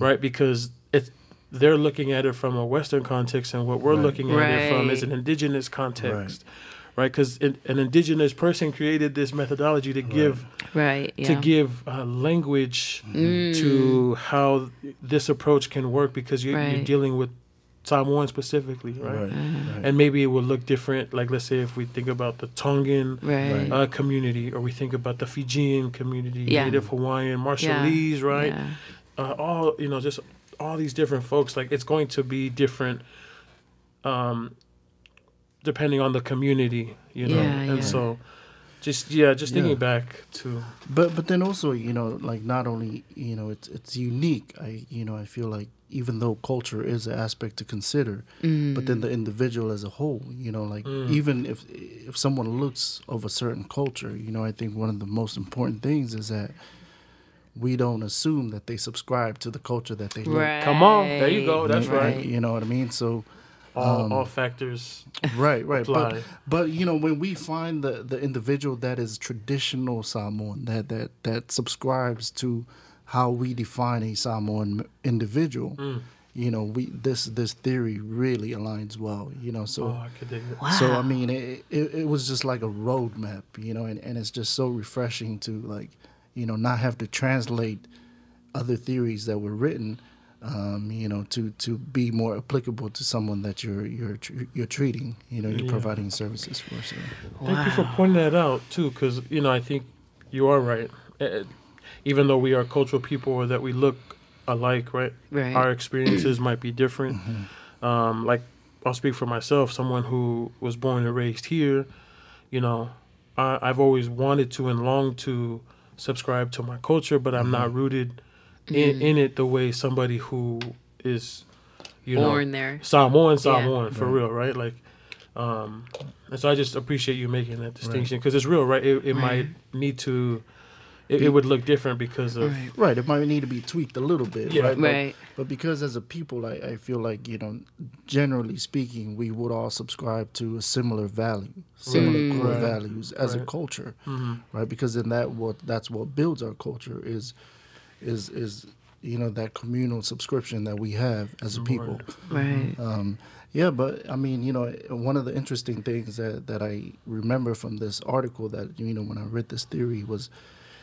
[SPEAKER 1] right? Because it's they're looking at it from a Western context, and what we're
[SPEAKER 3] Right.
[SPEAKER 1] looking at it from is an indigenous context. Right, because an indigenous person created this methodology to give
[SPEAKER 2] right. Yeah.
[SPEAKER 1] to give uh, language to how this approach can work because you're, you're
[SPEAKER 2] Right.
[SPEAKER 1] dealing with Samoan specifically, right?
[SPEAKER 3] right, right.
[SPEAKER 1] And maybe it will look different. Like let's say if we think about the Tongan
[SPEAKER 2] right.
[SPEAKER 1] uh, community, or we think about the Fijian community,
[SPEAKER 2] Yeah.
[SPEAKER 1] Native Hawaiian, Marshallese, right?
[SPEAKER 2] Yeah.
[SPEAKER 1] Uh, all you know, just all these different folks. Like it's going to be different, um, depending on the community, you know.
[SPEAKER 2] Yeah,
[SPEAKER 1] and
[SPEAKER 2] yeah.
[SPEAKER 1] so, just yeah, just
[SPEAKER 3] Yeah.
[SPEAKER 1] thinking back to
[SPEAKER 3] But but then also you know like not only you know it's it's unique. I you know I feel like even though culture is an aspect to consider, but then mm. the individual as a whole, you know, like mm. even if if someone looks of a certain culture, you know, I think one of the most important things is that we don't assume that they subscribe to the culture that they live.
[SPEAKER 1] Come on, there you go. That's right.
[SPEAKER 3] You know what I mean? So
[SPEAKER 1] all all factors.
[SPEAKER 3] right, right. But
[SPEAKER 1] apply.
[SPEAKER 3] but you know when we find the the individual that is traditional Samoan that that that subscribes to how we define a Samoan individual,
[SPEAKER 1] Mm.
[SPEAKER 3] you know we this this theory really aligns well. You know so.
[SPEAKER 1] Oh, I could dig it.
[SPEAKER 2] Wow.
[SPEAKER 3] So I mean, it, it it was just like a roadmap, you know, and, and it's just so refreshing to like, you know, not have to translate other theories that were written, um, you know, to to be more applicable to someone that you're you're you're treating, you know, you're
[SPEAKER 1] Yeah.
[SPEAKER 3] providing services for. So
[SPEAKER 1] Thank you for pointing that out too, because you know I think you are right. Eh, even though we are cultural people or that we look alike, right?
[SPEAKER 2] Right.
[SPEAKER 1] Our experiences might be different. Um, like I'll speak for myself, someone who was born and raised here. You know, I, I've always wanted to and longed to subscribe to my culture, but I'm not rooted in, in it the way somebody who is, you
[SPEAKER 2] Born
[SPEAKER 1] know,
[SPEAKER 2] there.
[SPEAKER 1] Samoan,
[SPEAKER 2] Yeah.
[SPEAKER 1] Samoan for real, right? Like, um, and so I just appreciate you making that distinction because it's real, right? It, it might need to, it, it would look different because of,
[SPEAKER 2] Right.
[SPEAKER 3] right, it might need to be tweaked a little bit,
[SPEAKER 1] Yeah.
[SPEAKER 3] right? But,
[SPEAKER 2] Right.
[SPEAKER 3] but because as a people, I, I feel like you know, generally speaking, we would all subscribe to a similar value, similar core
[SPEAKER 1] Right.
[SPEAKER 3] values as a
[SPEAKER 1] Right.
[SPEAKER 3] culture.
[SPEAKER 1] Mhm.
[SPEAKER 3] right? Because in that what that's what builds our culture is is is you know that communal subscription that we have as a people.
[SPEAKER 2] Right.
[SPEAKER 3] Um, yeah, but I mean, you know, one of the interesting things that that I remember from this article that you know when I read this theory was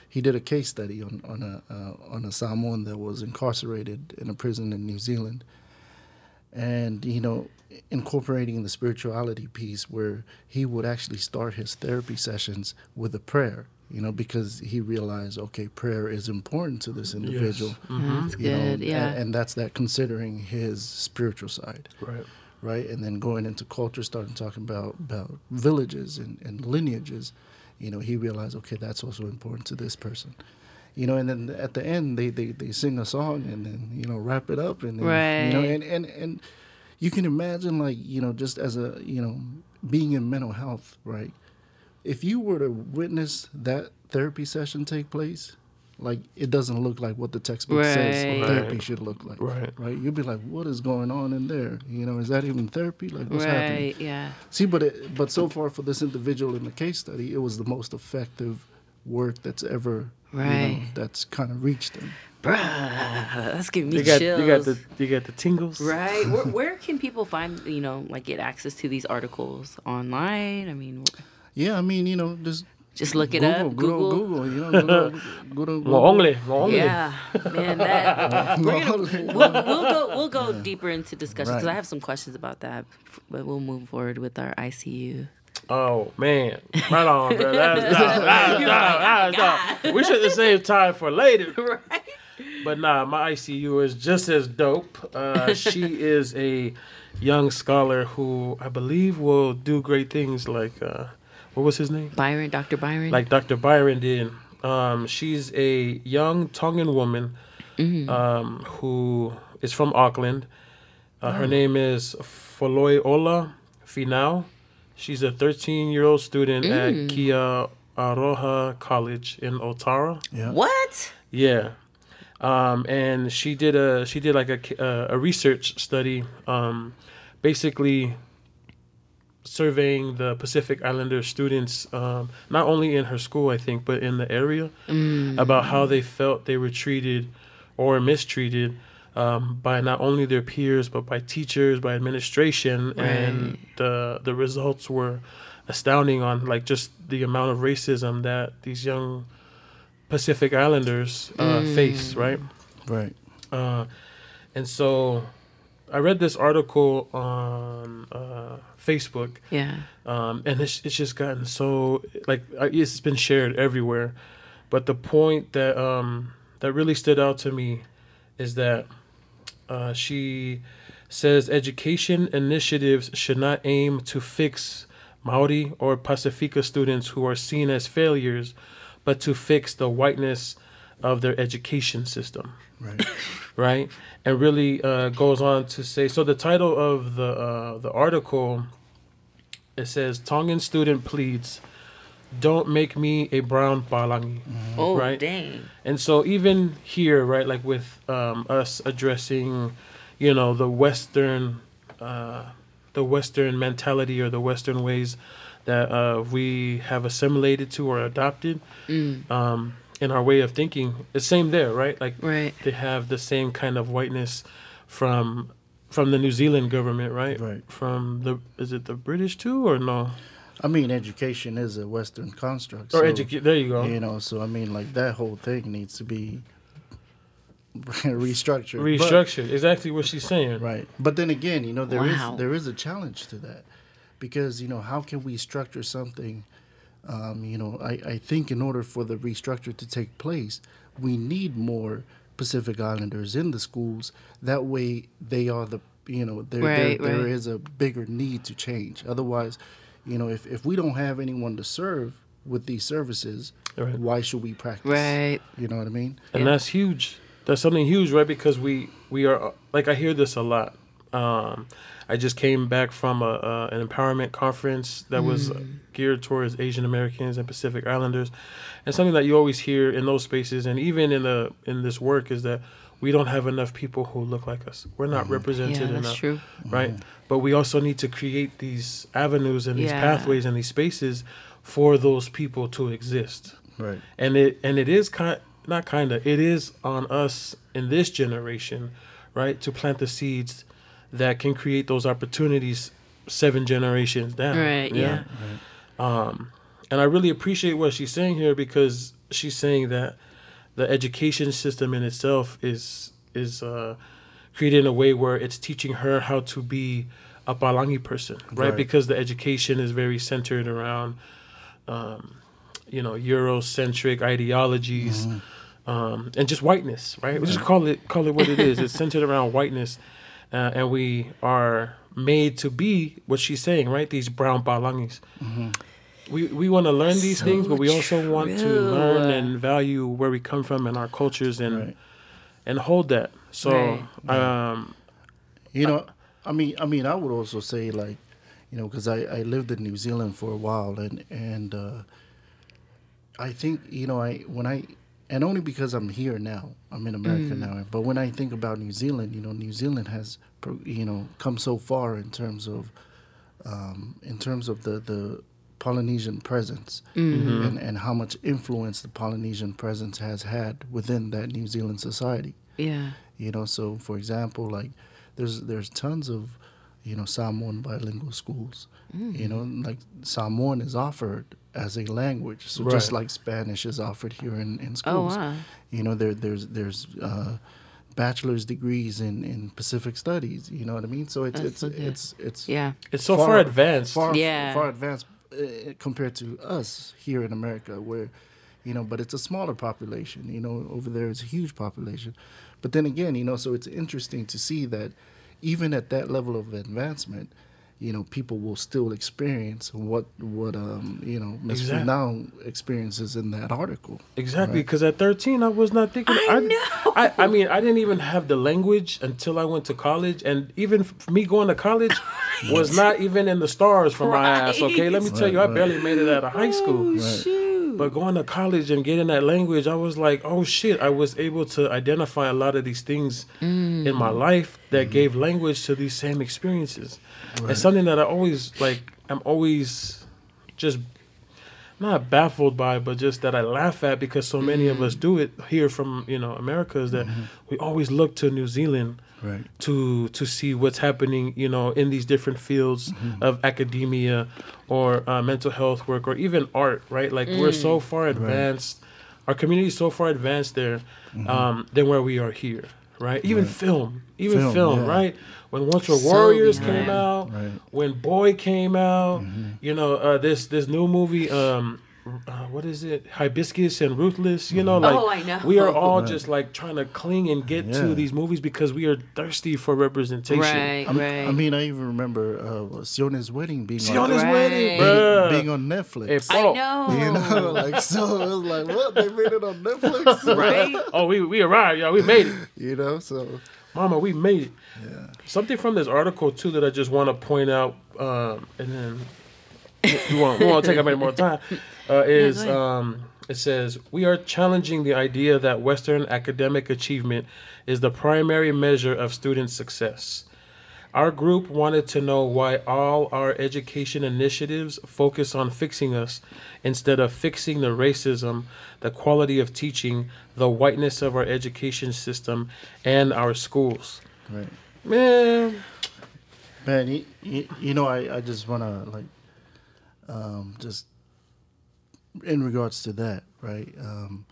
[SPEAKER 3] he did a case study on on a uh, on a Samoan that was incarcerated in a prison in New Zealand, and you know incorporating the spirituality piece where he would actually start his therapy sessions with a prayer you know because he realized okay prayer is important to this individual mm-hmm.
[SPEAKER 2] That's
[SPEAKER 3] you know,
[SPEAKER 2] good. yeah.
[SPEAKER 3] and, and that's that considering his spiritual side
[SPEAKER 1] right.
[SPEAKER 3] right? And then going into culture, starting talking about about villages and, and lineages, you know, he realized, okay, that's also important to this person. You know, and then at the end they, they, they sing a song and then, you know, wrap it up and then you know, and, and, and you can imagine like, you know, just as a you know, being in mental health, right? If you were to witness that therapy session take place, like it doesn't look like what the textbook says
[SPEAKER 2] Right.
[SPEAKER 3] therapy
[SPEAKER 1] Right.
[SPEAKER 3] should look like.
[SPEAKER 1] Right.
[SPEAKER 3] Right. You'd be like, what is going on in there? You know, is that even therapy? Like what's happening?
[SPEAKER 2] right. Yeah.
[SPEAKER 3] See, but it, but so far for this individual in the case study, it was the most effective work that's ever you know, that's kind of reached them.
[SPEAKER 2] Bruh, that's giving me
[SPEAKER 1] You got
[SPEAKER 2] chills.
[SPEAKER 1] you got the you got the tingles.
[SPEAKER 2] Right. where, where can people find, you know, like get access to these articles online? I mean,
[SPEAKER 3] Yeah, I mean, you know, just
[SPEAKER 2] just look it
[SPEAKER 3] Google,
[SPEAKER 2] up.
[SPEAKER 3] good old
[SPEAKER 2] Google.
[SPEAKER 3] Google, you know, good old, good old Google.
[SPEAKER 1] Ng'ong'le, ng'ong'le.
[SPEAKER 2] Yeah, man, that we're gonna we'll, we'll go we'll go deeper into discussion because
[SPEAKER 3] Right.
[SPEAKER 2] I have some questions about that, but we'll move forward with our ICU.
[SPEAKER 1] Oh man, right on, bro. That's dope. That's dope. That's dope. We should have saved time for later.
[SPEAKER 2] Right.
[SPEAKER 1] But nah, my ICU is just as dope. Uh, she is a young scholar who I believe will do great things. Like, uh, what was his name?
[SPEAKER 2] Byron, Dr. Byron.
[SPEAKER 1] Like Dr. Byron did. Um, she's a young Tongan woman um, who is from Auckland. Uh, Her name is Foloi Ola Finau. She's a 13 year old student at Kia Aroha College in Otara.
[SPEAKER 3] Yeah.
[SPEAKER 2] what?
[SPEAKER 1] Yeah. Um, and she did a she did like a ca- uh, a research study, um, basically surveying the Pacific Islander students, um, not only in her school, I think, but in the area, about how they felt they were treated or mistreated um, by not only their peers but by teachers, by administration, and the the results were astounding on like just the amount of racism that these young Pacific Islanders uh, face, right?
[SPEAKER 3] Right.
[SPEAKER 1] Uh, and so I read this article on uh, Facebook,
[SPEAKER 2] Yeah.
[SPEAKER 1] um, and it's, it's just gotten so like it's been shared everywhere. But the point that um, that really stood out to me is that uh, she says education initiatives should not aim to fix Maori or Pasifika students who are seen as failures, but to fix the whiteness of their education system.
[SPEAKER 3] Right.
[SPEAKER 1] right? And really uh, goes on to say so. The title of the uh, the article it says Tongan student pleads, "Don't make me a brown palangi."
[SPEAKER 2] Oh,
[SPEAKER 1] Right.
[SPEAKER 2] dang.
[SPEAKER 1] And so even here, right, like with um, us addressing, you know, the Western, uh, the Western mentality or the Western ways that uh, we have assimilated to or adopted um, in our way of thinking, it's same there, right? Like
[SPEAKER 2] Right.
[SPEAKER 1] they have the same kind of whiteness from from the New Zealand government, right?
[SPEAKER 3] Right.
[SPEAKER 1] From the is it the British too or no?
[SPEAKER 3] I mean, education is a Western construct.
[SPEAKER 1] Or
[SPEAKER 3] so,
[SPEAKER 1] educate? There you go.
[SPEAKER 3] You know, so I mean, like that whole thing needs to be restructured. But-
[SPEAKER 1] Restructured. exactly what she's saying.
[SPEAKER 3] right. But then again, you know, there is
[SPEAKER 2] Wow.
[SPEAKER 3] there is a challenge to that because you know how can we structure something? Um, you know, I, I think in order for the restructure to take place, we need more Pacific Islanders in the schools. That way, they are the you know there
[SPEAKER 2] Right,
[SPEAKER 3] there, there
[SPEAKER 2] right.
[SPEAKER 3] is a bigger need to change. Otherwise, you know, if if we don't have anyone to serve with these services,
[SPEAKER 1] Right.
[SPEAKER 3] why should we practice?
[SPEAKER 2] Right.
[SPEAKER 3] You know what I mean?
[SPEAKER 1] and
[SPEAKER 2] Yeah.
[SPEAKER 1] that's huge. That's something huge, right? Because we we are like I hear this a lot. Um, I just came back from a, uh, an empowerment conference that was uh, geared towards Asian Americans and Pacific Islanders, and something that you always hear in those spaces, and even in the in this work, is that we don't have enough people who look like us. We're not represented
[SPEAKER 2] Yeah, that's
[SPEAKER 1] enough,
[SPEAKER 2] true.
[SPEAKER 1] right? But we also need to create these avenues and these
[SPEAKER 2] Yeah.
[SPEAKER 1] pathways and these spaces for those people to exist
[SPEAKER 3] Right.
[SPEAKER 1] and it and it is kind not kind of it is on us in this generation right to plant the seeds that can create those opportunities seven generations down
[SPEAKER 2] Right, yeah.
[SPEAKER 1] um and i really appreciate what she's saying here because she's saying that the education system in itself is is uh created in a way where it's teaching her how to be a palangi person right,
[SPEAKER 3] Right.
[SPEAKER 1] because the education is very centered around um, you know Eurocentric ideologies, um, and just whiteness, right? We just call it call it what it is. It's centered around whiteness, uh, and we are made to be what she's saying, right? These brown palangis. We we want to learn these
[SPEAKER 2] So
[SPEAKER 1] things, but we also want to learn and value where we come from and our cultures and
[SPEAKER 3] Right.
[SPEAKER 1] and hold that. So
[SPEAKER 2] Right.
[SPEAKER 1] um,
[SPEAKER 3] You know, I mean, I mean, I would also say like, you know, because I, I lived in New Zealand for a while, and and uh, I think you know I when I and only because I'm here now, I'm in America now. But when I think about New Zealand, you know, New Zealand has you know come so far in terms of um, in terms of the the Polynesian presence and and how much influence the Polynesian presence has had within that New Zealand society
[SPEAKER 2] Yeah.
[SPEAKER 3] you know so for example like there's there's tons of you know samoan bilingual schools you know like samoan is offered as a language so just like spanish is offered here in, in schools.
[SPEAKER 2] Oh
[SPEAKER 3] schools
[SPEAKER 2] wow.
[SPEAKER 3] you know there there's there's uh bachelor's degrees in in pacific studies you know what i mean so it's it's
[SPEAKER 2] so
[SPEAKER 3] it's it's
[SPEAKER 2] Yeah.
[SPEAKER 1] it's so far, advanced.
[SPEAKER 3] far,
[SPEAKER 2] Yeah.
[SPEAKER 3] far advanced uh, compared to us here in America, where you know, but it's a smaller population. You know, over there it's a huge population. But then again, you know, so it's interesting to see that even at that level of advancement, you know, people will still experience what what um you know Ms.
[SPEAKER 1] Exact-
[SPEAKER 3] Finau experiences in that article.
[SPEAKER 1] Exactly, because at 13, I was not thinking.
[SPEAKER 2] I know.
[SPEAKER 1] I, I mean, I didn't even have the language until I went to college, and even f- me going to college was not even in the stars for my ass. Okay, let me tell you, I
[SPEAKER 3] Right, right.
[SPEAKER 1] barely made it out of high school.
[SPEAKER 2] Oh, shoot.
[SPEAKER 1] But hmm. going to college and getting that language, I was like, oh shit! I was able to identify a lot of these things in my hmm. life that hmm. gave language to these same experiences. It's something that I always like. I'm always just not baffled by, but just that I laugh at because so many of us do it here from you know America. Is that mm-hmm. we always look to New Zealand
[SPEAKER 3] Right.
[SPEAKER 1] to to see what's happening, you know, in these different fields of academia or uh, mental health work or even art, right? Like we're so far advanced, our community is so far advanced there um, than where we are here, right? Even film, even film,
[SPEAKER 3] Film, yeah.
[SPEAKER 1] right? When Once Were
[SPEAKER 2] So
[SPEAKER 1] Warriors
[SPEAKER 2] behind.
[SPEAKER 1] came out,
[SPEAKER 3] Right.
[SPEAKER 1] when Boy came out, you know, uh, this this new movie, um, uh, what is it? Hibiscus and Ruthless. You know, like
[SPEAKER 2] Oh, I know.
[SPEAKER 1] we are all
[SPEAKER 3] Right.
[SPEAKER 1] just like trying to cling and get
[SPEAKER 3] Yeah.
[SPEAKER 1] to these movies because we are thirsty for representation.
[SPEAKER 2] Right,
[SPEAKER 3] I mean,
[SPEAKER 2] right.
[SPEAKER 3] I mean, I even remember uh, Sione's wedding being
[SPEAKER 1] Sione's
[SPEAKER 3] on,
[SPEAKER 1] wedding,
[SPEAKER 2] Right.
[SPEAKER 1] bruh.
[SPEAKER 3] being, being on Netflix.
[SPEAKER 1] Hey,
[SPEAKER 2] I know.
[SPEAKER 3] You know, like so it was like, what they made it on Netflix,
[SPEAKER 2] right?
[SPEAKER 1] Oh, we we arrived, y'all. We made it,
[SPEAKER 3] You know, so
[SPEAKER 1] Mama. We made it.
[SPEAKER 3] yeah,
[SPEAKER 1] Something from this article too that I just want to point out, um, and then we won't, we won't take up any more time. Uh, is
[SPEAKER 2] ahead.
[SPEAKER 1] um, it says we are challenging the idea that Western academic achievement is the primary measure of student success. Our group wanted to know why all our education initiatives focus on fixing us instead of fixing the racism, the quality of teaching, the whiteness of our education system, and our schools.
[SPEAKER 3] right.
[SPEAKER 1] Man,
[SPEAKER 3] Man, you, you, you know, I, I just want to like, um, just in regards to that, right? Um,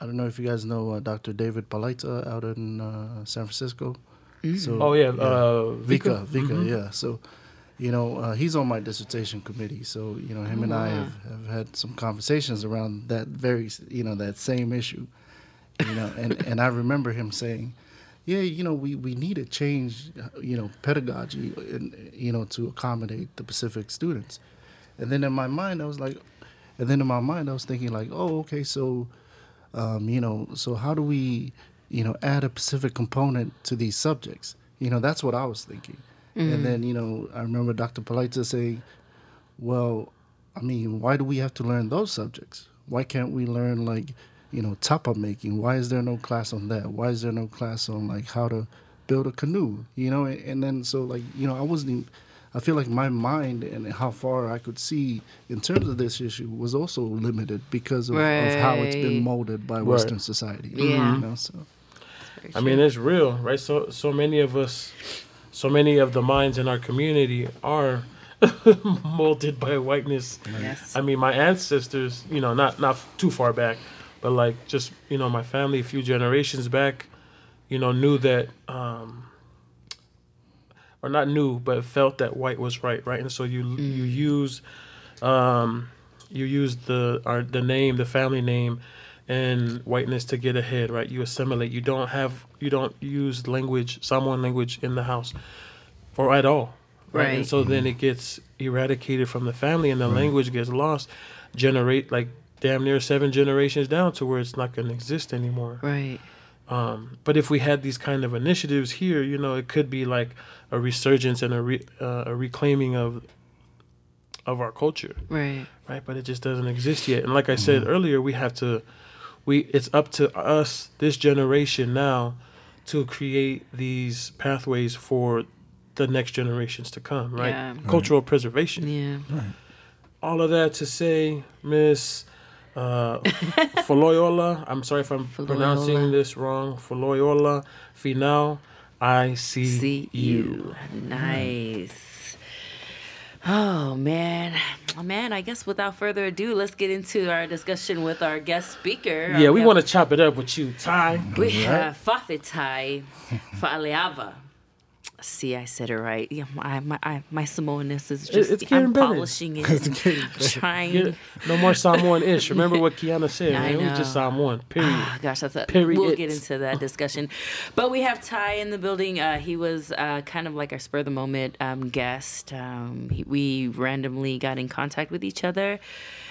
[SPEAKER 3] I don't know if you guys know uh, Dr. David Palaita out in uh, San Francisco. So,
[SPEAKER 1] Oh yeah, uh,
[SPEAKER 3] Vika,
[SPEAKER 1] Vika.
[SPEAKER 3] Vika, yeah. So, you know, uh, he's on my dissertation committee. So, you know, him and I have, have had some conversations around that very, you know, that same issue. You know, and, and I remember him saying, yeah, you know, we, we need to change, uh, you know, pedagogy, and, you know, to accommodate the Pacific students. And then in my mind, I was like, and then in my mind, I was thinking like, oh, okay, so, um, you know, so how do we, you know, add a Pacific component to these subjects? You know, that's what I was thinking. And then, you know, I remember Dr. Palaita saying, well, I mean, why do we have to learn those subjects? Why can't we learn like, you know, tapa making? Why is there no class on that? Why is there no class on like how to build a canoe? You know, and, and then so like, you know, I wasn't even, I feel like my mind and how far I could see in terms of this issue was also limited because of, of how it's been molded by Western society.
[SPEAKER 2] Yeah.
[SPEAKER 3] You know, so
[SPEAKER 1] I mean, it's real, right? So, so many of us, so many of the minds in our community are molded by whiteness.
[SPEAKER 2] Yes.
[SPEAKER 1] I mean, my ancestors, you know, not not too far back, but like just you know, my family a few generations back, you know, knew that, um, or not knew, but felt that white was right, right? And so you you use, um, you use the our the name, the family name, and whiteness to get ahead, right? You assimilate. You don't have you don't use language, Samoan language in the house, or at all, right? And
[SPEAKER 2] Right.
[SPEAKER 1] so then it gets eradicated from the family, and the language gets lost. Generate like damn near seven generations down to where it's not going to exist anymore.
[SPEAKER 2] Right.
[SPEAKER 1] Um, but if we had these kind of initiatives here, you know, it could be like a resurgence and a re, uh, a reclaiming of of our culture,
[SPEAKER 2] Right.
[SPEAKER 1] right? But it just doesn't exist yet. And like I said earlier, we have to we it's up to us this generation now to create these pathways for the next generations to come, right?
[SPEAKER 2] Yeah. Right.
[SPEAKER 1] Cultural preservation.
[SPEAKER 2] Yeah.
[SPEAKER 1] All of that to say, Miss uh, Foloyola, I'm sorry if I'm pronouncing this wrong. Foloyola Finau, I see,
[SPEAKER 2] See you. Nice. Oh man, oh, man! I guess without further ado, let's get into our discussion with our guest speaker.
[SPEAKER 1] Yeah, we want to chop it up with you, Ty.
[SPEAKER 2] We have Fafitai Fa'aleava. See, I said it right. Yeah, my my I, my Samoanness is just
[SPEAKER 1] it's
[SPEAKER 2] I'm
[SPEAKER 1] getting better.
[SPEAKER 2] polishing it, and trying.
[SPEAKER 1] Yeah, no more Samoan ish. Remember what Kiana said,
[SPEAKER 2] I
[SPEAKER 1] man. It was just. Samoan, period.
[SPEAKER 2] Ah, gosh, that's a,
[SPEAKER 1] Period.
[SPEAKER 2] we'll get into that discussion. But we have Ty in the building. Uh, he was uh, kind of like our spur of the moment um, guest. Um, he, we randomly got in contact with each other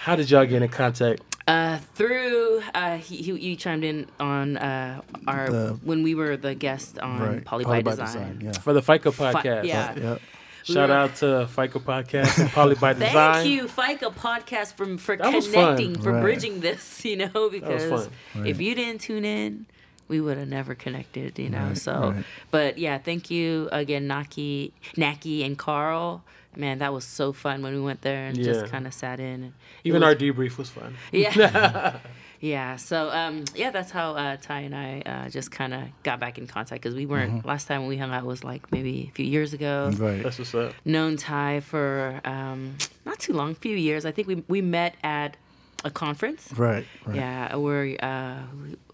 [SPEAKER 1] How did y'all get in contact?
[SPEAKER 2] uh, through. Uh, he, he, he chimed in on uh, our
[SPEAKER 3] The-
[SPEAKER 2] when we were the guest on
[SPEAKER 3] right,
[SPEAKER 2] Poly,
[SPEAKER 3] Poly
[SPEAKER 2] by
[SPEAKER 3] by
[SPEAKER 2] Design.
[SPEAKER 3] yeah.
[SPEAKER 1] For the FICA
[SPEAKER 2] Fi-
[SPEAKER 1] podcast.
[SPEAKER 2] yeah.
[SPEAKER 3] Yeah.
[SPEAKER 1] Shout
[SPEAKER 2] were-
[SPEAKER 1] out to FICA podcast and Poly by Design.
[SPEAKER 2] Thank you, FICA podcast, for for
[SPEAKER 1] That
[SPEAKER 2] connecting, for
[SPEAKER 3] Right.
[SPEAKER 2] bridging this. You know, because
[SPEAKER 1] fun.
[SPEAKER 2] if you didn't tune in, we would have never connected. You know,
[SPEAKER 3] Right,
[SPEAKER 2] so.
[SPEAKER 3] right.
[SPEAKER 2] But yeah, thank you again, Naki, Naki, and Carl. Man, that was so fun when we went there and
[SPEAKER 1] Yeah.
[SPEAKER 2] just kind of sat in.
[SPEAKER 1] Even
[SPEAKER 2] was-
[SPEAKER 1] our debrief was fun.
[SPEAKER 2] yeah. Yeah, so um, yeah, that's how uh, Ty and I uh, just kind of got back in contact because we weren't
[SPEAKER 1] Mm-hmm.
[SPEAKER 2] last time we hung out was like maybe a few years ago
[SPEAKER 3] Right.
[SPEAKER 1] That's what's up.
[SPEAKER 2] known Ty for um, not too long, few years. I think we we met at a conference.
[SPEAKER 3] Right. Right.
[SPEAKER 2] Yeah, where uh,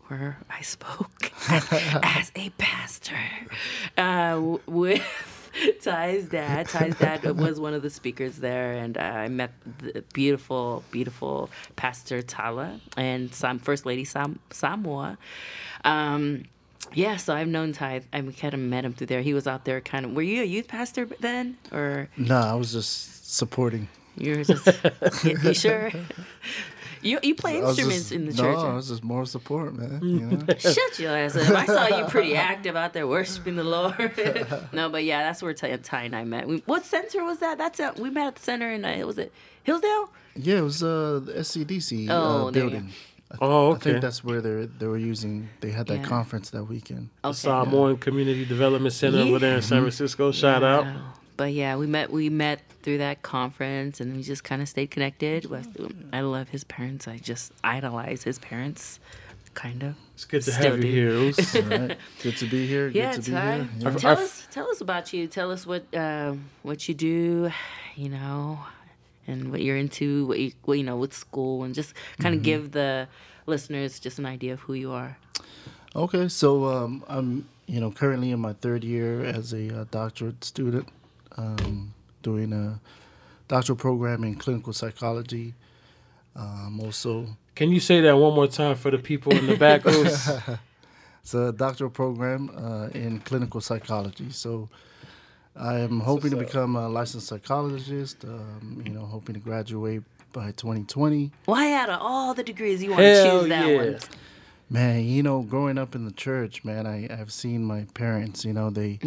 [SPEAKER 2] where I spoke as, as a pastor uh, with Ty's dad. Ty's dad was one of the speakers there, and I met the beautiful, beautiful Pastor Tala and Sam, First Lady Sam, Samoa. Um, yeah, so I've known Ty. I kind of met him through there. He was out there, kind of. Were you a youth pastor then, or
[SPEAKER 3] No, I was just supporting.
[SPEAKER 2] you're just? you, you sure? You you play instruments
[SPEAKER 3] just-
[SPEAKER 2] in the
[SPEAKER 3] no,
[SPEAKER 2] church?
[SPEAKER 3] I was just more support, man. You know?
[SPEAKER 2] Shut your ass up. I saw you pretty active out there worshiping the Lord. no, but yeah, that's where Ty, Ty and I met. We, what center was that? That's at, we met at the center in uh, was it Hillsdale?
[SPEAKER 3] yeah, it was uh, the SCDC
[SPEAKER 2] Oh,
[SPEAKER 3] uh, building. I,
[SPEAKER 1] Oh,
[SPEAKER 3] I think that's where they they were using. They had that
[SPEAKER 2] Yeah.
[SPEAKER 3] conference that weekend.
[SPEAKER 2] Okay.
[SPEAKER 1] Samoan Community Development Center over there in San Francisco. Shout out.
[SPEAKER 2] Wow. But yeah, we met we met through that conference, and we just kind of stayed connected. With, I love his parents. I just idolize his parents, kind of.
[SPEAKER 1] It's good to
[SPEAKER 2] Still
[SPEAKER 1] have
[SPEAKER 2] do.
[SPEAKER 1] you here. It
[SPEAKER 3] All right, good to be here.
[SPEAKER 2] Yeah,
[SPEAKER 3] good to
[SPEAKER 2] Ty.
[SPEAKER 3] be here. Yeah.
[SPEAKER 2] Tell
[SPEAKER 1] I've-
[SPEAKER 2] us, tell us about you. Tell us what uh, what you do, you know, and what you're into. What you, what, you know, with school, and just kind
[SPEAKER 3] Mm-hmm.
[SPEAKER 2] of give the listeners just an idea of who you are.
[SPEAKER 3] Okay, so um, I'm you know currently in my third year as a uh, doctorate student, um, doing a doctoral program in clinical psychology. Um, also,
[SPEAKER 1] Can you say that one more time for the people in the back?
[SPEAKER 3] It's a doctoral program uh, in clinical psychology. So I am hoping to become a licensed psychologist. Um, you know, hoping to graduate by 2020.
[SPEAKER 2] Why out of all the degrees you want to choose that
[SPEAKER 1] yeah.
[SPEAKER 2] one?
[SPEAKER 3] Man, you know, growing up in the church, man, I I've seen my parents. You know, they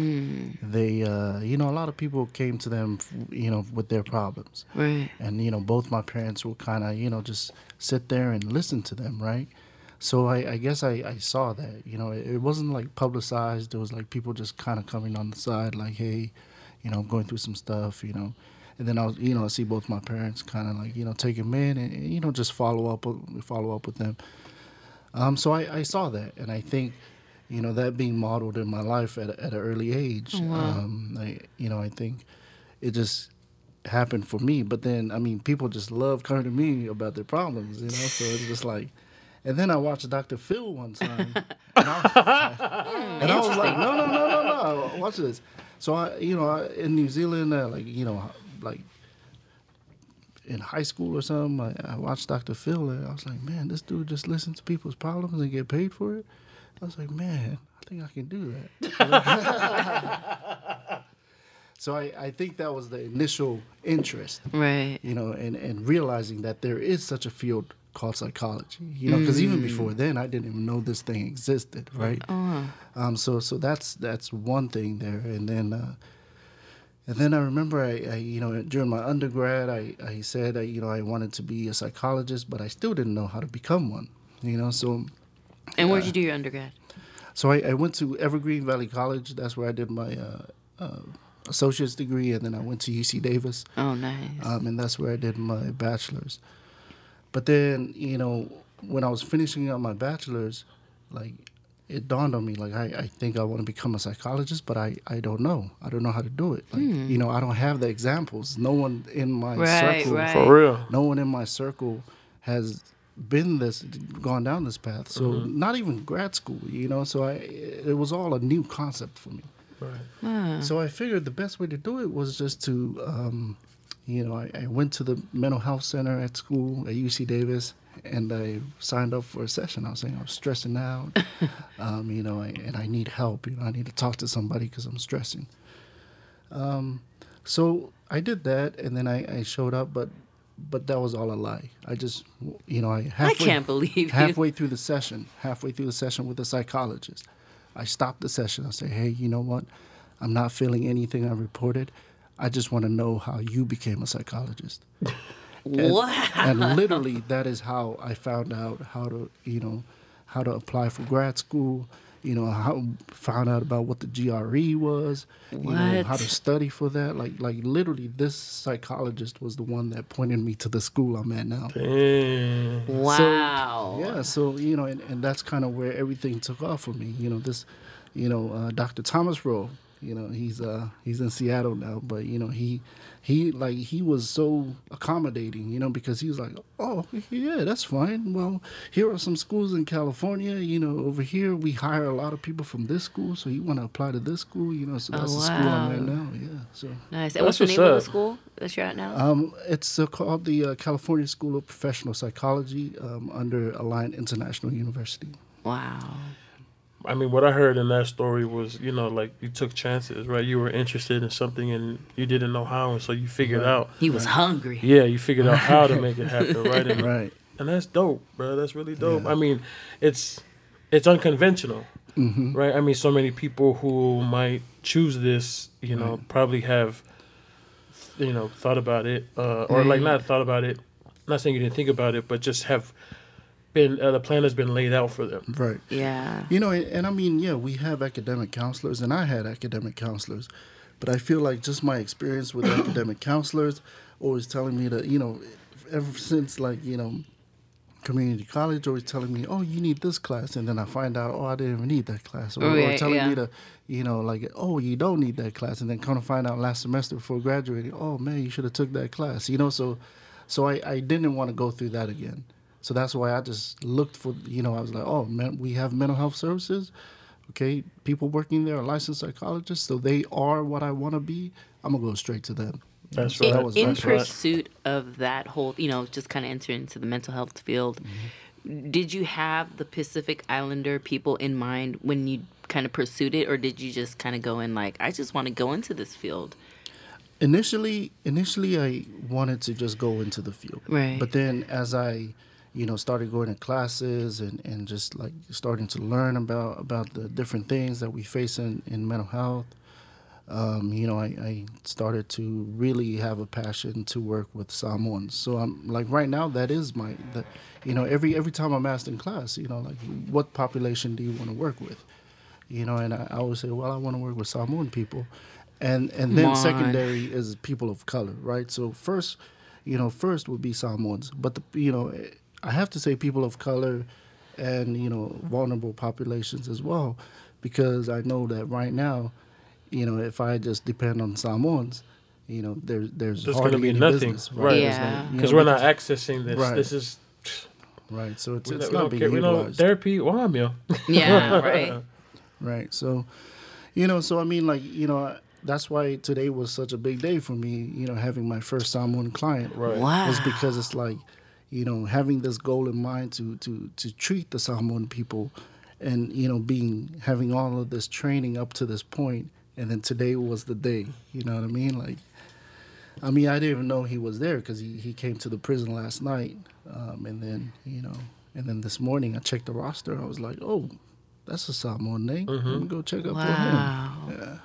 [SPEAKER 3] they uh, you know a lot of people came to them, you know, with their problems,
[SPEAKER 2] Right.
[SPEAKER 3] and you know both my parents will kind of you know just sit there and listen to them, right? So I, I guess I, I saw that, you know, it, it wasn't like publicized. It was like people just kind of coming on the side, like, hey, you know, I'm going through some stuff, you know. And then I'll, you know, I see both my parents kind of like, you know, take them in and, you know, just follow up, follow up with them. Um, so I, I saw that, and I think, you know, that being modeled in my life at, at an early age, um, I, you know, I think it just happened for me. But then, I mean, people just love coming to me about their problems, you know. So it's just like, and then I watched Dr. Phil one time, and I, and I was like, no, no, no, no, no, watch this. So I, you know, I, in New Zealand, uh, like, you know, like in high school or something, I, I watched Dr. Phil and I was like, man, this dude just listens to people's problems and get paid for it. I was like, man, I think I can do that. so I, I think that was the initial interest,
[SPEAKER 2] Right.
[SPEAKER 3] you know, and, and realizing that there is such a field called psychology, you know, because even before then I didn't even know this thing existed, right? Um, so so that's that's one thing there, and then uh, and then I remember I, I you know during my undergrad I I said I, you know I wanted to be a psychologist, but I still didn't know how to become one, you know. So
[SPEAKER 2] And where'd you do your undergrad?
[SPEAKER 3] so I, I went to Evergreen Valley College. That's where I did my uh, uh, associate's degree, and then I went to UC Davis
[SPEAKER 2] Oh, nice.
[SPEAKER 3] um, and that's where I did my bachelor's. But then, you know, when I was finishing up my bachelor's, like it dawned on me, like I, I think I want to become a psychologist, but I, I don't know. I don't know how to do it. Like, you know, I don't have the examples. No one in my
[SPEAKER 2] Right,
[SPEAKER 3] circle,
[SPEAKER 2] right.
[SPEAKER 1] for real.
[SPEAKER 3] no one in my circle has been this, gone down this path. So not even grad school, you know. So I, it was all a new concept for me.
[SPEAKER 1] Right.
[SPEAKER 3] So I figured the best way to do it was just to, um, you know, I, I went to the mental health center at school at UC Davis, and I signed up for a session. I was saying I was stressing out, um, you know, I, and I need help. You know, I need to talk to somebody because I'm stressing. Um, so I did that, and then I, I showed up, but but that was all a lie. I just, you know, I
[SPEAKER 2] I
[SPEAKER 3] halfway,
[SPEAKER 2] can't believe you.
[SPEAKER 3] halfway through the session, halfway through the session with the psychologist, I stopped the session. I say, hey, you know what? I'm not feeling anything I reported. I just want to know how you became a psychologist. And,
[SPEAKER 2] Wow.
[SPEAKER 3] and literally, that is how I found out how to, you know, how to apply for grad school. You know, how found out about what the GRE was. You know, how to study for that. Like, like literally, this psychologist was the one that pointed me to the school I'm at now.
[SPEAKER 1] Damn.
[SPEAKER 2] Wow.
[SPEAKER 3] Yeah, so you know, and, and that's kind of where everything took off for me. You know, this, you know, uh, Dr. Thomas Rowe, You know, he's uh he's in Seattle now, but you know he he like he was so accommodating. You know, because he was like, oh yeah, that's fine. Well, here are some schools in California. You know, over here we hire a lot of people from this school, so you want to apply to this school. You know, so
[SPEAKER 2] Oh,
[SPEAKER 3] that's the school I'm at now. Yeah, so.
[SPEAKER 2] Nice. And what's the name of the school that you're at now?
[SPEAKER 3] Um, it's uh, called the uh, California School of Professional Psychology um, under Alliant International University.
[SPEAKER 2] wow.
[SPEAKER 1] I mean, what I heard in that story was, you know, like you took chances, right? You were interested in something and you didn't know how, and so you figured
[SPEAKER 3] Right.
[SPEAKER 1] out.
[SPEAKER 2] He was hungry.
[SPEAKER 1] Yeah, you figured out how to make it happen, right? And,
[SPEAKER 3] Right.
[SPEAKER 1] and that's dope, bro. That's really dope.
[SPEAKER 3] Yeah.
[SPEAKER 1] I mean, it's it's unconventional,
[SPEAKER 3] Mm-hmm.
[SPEAKER 1] right? I mean, so many people who might choose this, you know,
[SPEAKER 3] Right.
[SPEAKER 1] probably have, you know, thought about it, uh, or like not thought about it. Not saying you didn't think about it, but just have been uh, the plan has been laid out for them.
[SPEAKER 3] Right.
[SPEAKER 2] Yeah.
[SPEAKER 3] You know, and, and I mean, yeah, we have academic counselors, and I had academic counselors, but I feel like just my experience with academic counselors always telling me that, you know, ever since like, you know, community college always telling me, oh, you need this class, and then I find out, oh, I didn't even need that class, or, or telling
[SPEAKER 2] yeah.
[SPEAKER 3] me to, you know, like, oh, you don't need that class, and then kind of find out last semester before graduating, oh man, you should have took that class, you know, so, so I, I didn't want to go through that again. So that's why I just looked for, you know, I was like, oh, man, we have mental health services. Okay, people working there are licensed psychologists, so they are what I want to be. I'm gonna go straight to them.
[SPEAKER 1] That's
[SPEAKER 3] So
[SPEAKER 1] right.
[SPEAKER 3] that was
[SPEAKER 2] in
[SPEAKER 3] my
[SPEAKER 1] That's right.
[SPEAKER 2] pursuit of that whole, you know, just kind of entering into the mental health field,
[SPEAKER 3] Mm-hmm.
[SPEAKER 2] did you have the Pacific Islander people in mind when you kind of pursued it, or did you just kind of go in like, I just want to go into this field?
[SPEAKER 3] initially initially i wanted to just go into the field
[SPEAKER 2] Right.
[SPEAKER 3] but then as i you know started going to classes and, and just like starting to learn about about the different things that we face in, in mental health. Um, you know I, I started to really have a passion to work with Samoans. So I'm like right now that is my the, you know every every time I'm asked in class you know like what population do you want to work with? You know and I, I always say well I want to work with Samoan people. And and then secondary is people of color right? So first you know first would be Samoans. But the, you know I have to say people of color and you know vulnerable populations as well because I know that right now you know if I just depend on Samoans you know there, there's
[SPEAKER 1] There's
[SPEAKER 3] hardly
[SPEAKER 1] gonna be
[SPEAKER 3] any
[SPEAKER 1] nothing,
[SPEAKER 3] business,
[SPEAKER 1] right.
[SPEAKER 3] There's
[SPEAKER 2] Yeah.
[SPEAKER 3] you know,
[SPEAKER 1] Because we're not
[SPEAKER 3] because-
[SPEAKER 1] accessing this.
[SPEAKER 3] Right.
[SPEAKER 1] This is
[SPEAKER 3] right so it's,
[SPEAKER 1] we,
[SPEAKER 3] it's
[SPEAKER 1] don't- we
[SPEAKER 3] not being
[SPEAKER 1] care. We
[SPEAKER 3] utilized
[SPEAKER 1] therapy. Well, I'm yo.
[SPEAKER 2] Yeah, right.
[SPEAKER 3] Right. So, you know, so I mean, like, you know, that's why today was such a big day for me, you know, having my first Samoan client.
[SPEAKER 1] Right.
[SPEAKER 2] Wow.
[SPEAKER 3] Was because it's like, you know, having this goal in mind to, to, to treat the Samoan people and, you know, being, having all of this training up to this point, And then today was the day. You know what I mean? Like, I mean, I didn't even know he was there because he, he came to the prison last night. Um, and then, you know, and then this morning I checked the roster. I was like, oh, that's a Samoan name. Let me go check up on him.
[SPEAKER 2] Wow.
[SPEAKER 3] Yeah.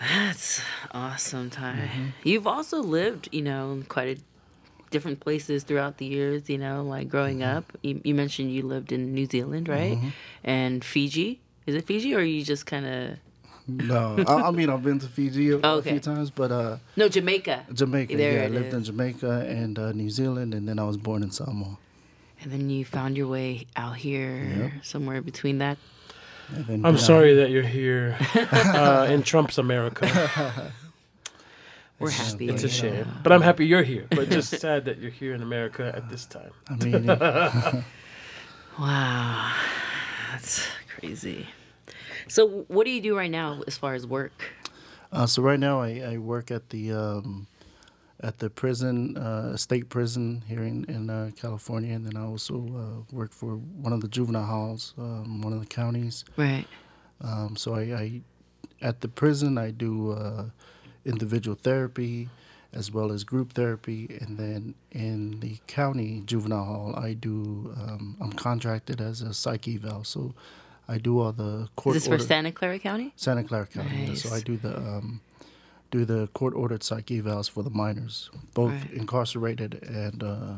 [SPEAKER 2] That's awesome, Ty.
[SPEAKER 3] Mm-hmm.
[SPEAKER 2] You've also lived, you know, quite a different places throughout the years, you know, like growing
[SPEAKER 3] Mm-hmm.
[SPEAKER 2] up. You, you mentioned you lived in New Zealand, right? And Fiji. Is it Fiji or are you just kind of.
[SPEAKER 3] No, I, I mean I've been to Fiji a, a
[SPEAKER 2] Okay.
[SPEAKER 3] few times, but uh,
[SPEAKER 2] No, Jamaica.
[SPEAKER 3] Jamaica.
[SPEAKER 2] There
[SPEAKER 3] yeah, I
[SPEAKER 2] it
[SPEAKER 3] lived in. Jamaica and uh, New Zealand, and then I was born in Samoa.
[SPEAKER 2] And then you found your way out here, somewhere between that.
[SPEAKER 3] Then,
[SPEAKER 1] I'm
[SPEAKER 3] yeah,
[SPEAKER 1] sorry that you're here uh, in Trump's America.
[SPEAKER 2] We're happy.
[SPEAKER 1] It's a shame, but I'm happy you're here. But just sad that you're here in America at this time.
[SPEAKER 3] I mean,
[SPEAKER 2] Wow. That's crazy. So, what do you do right now as far as work?
[SPEAKER 3] uh, so right now I, I work at the um, at the prison, uh, state prison here in in uh, California, and then I also uh, work for one of the juvenile halls, um, one of the counties.
[SPEAKER 2] Right.
[SPEAKER 3] Um, so I, I, at the prison, I do uh, individual therapy as well as group therapy, and then in the county juvenile hall, I do. Um, I'm contracted as a psych eval, so I do all the court.
[SPEAKER 2] Is this for Santa Clara County?
[SPEAKER 3] Santa Clara County. yeah. So I do the um, do the court ordered psych evals for the minors, both
[SPEAKER 2] Right.
[SPEAKER 3] incarcerated and uh,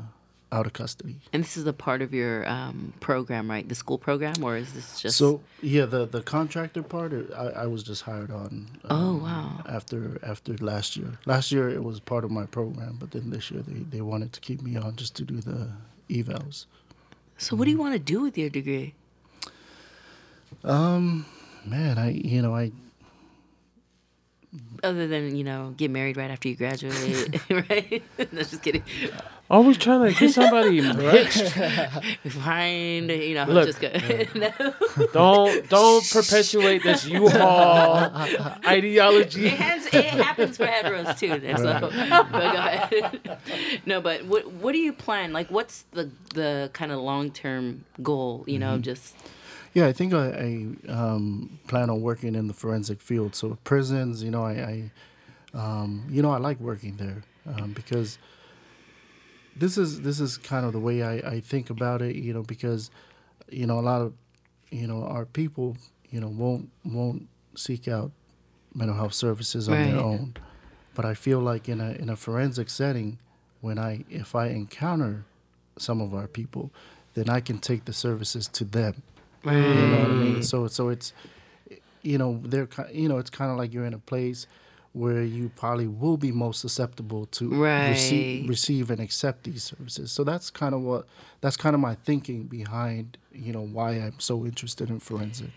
[SPEAKER 3] out of custody.
[SPEAKER 2] And this is a part of your um, program, right? The school program, or is this just?
[SPEAKER 3] So yeah, the the contractor part, I, I was just hired on.
[SPEAKER 2] Oh,
[SPEAKER 3] um,
[SPEAKER 2] wow.
[SPEAKER 3] After after last year, last year it was part of my program, but then this year they, they wanted to keep me on just to do the evals.
[SPEAKER 2] So, what do you want to do with your degree?
[SPEAKER 3] Um, man, I you know I
[SPEAKER 2] other than you know get married right after you graduate, right? no, just kidding.
[SPEAKER 1] Always trying to get somebody hitched.
[SPEAKER 2] Find you know,
[SPEAKER 1] Look,
[SPEAKER 2] just good. no.
[SPEAKER 1] Don't don't perpetuate this U-Haul ideology.
[SPEAKER 2] It, has, it happens for heteros too. and So, but go ahead. no, but what what do you plan? Like, what's the the kind of long term goal? You know, mm-hmm. just
[SPEAKER 3] Yeah, I think I, I um, plan on working in the forensic field. So prisons, you know, I, I um, you know, I like working there um, because this is this is kind of the way I, I think about it. You know, because you know a lot of you know our people, you know, won't won't seek out mental health services on their own. But I feel like in a in a forensic setting, when I if I encounter some of our people, then I can take the services to them. You know what I mean? Mm. So so it's you know they're you know it's kind of like you're in a place where you probably will be most susceptible to
[SPEAKER 2] Right.
[SPEAKER 3] receive receive and accept these services. So that's kind of what that's kind of my thinking behind you know why I'm so interested in forensic.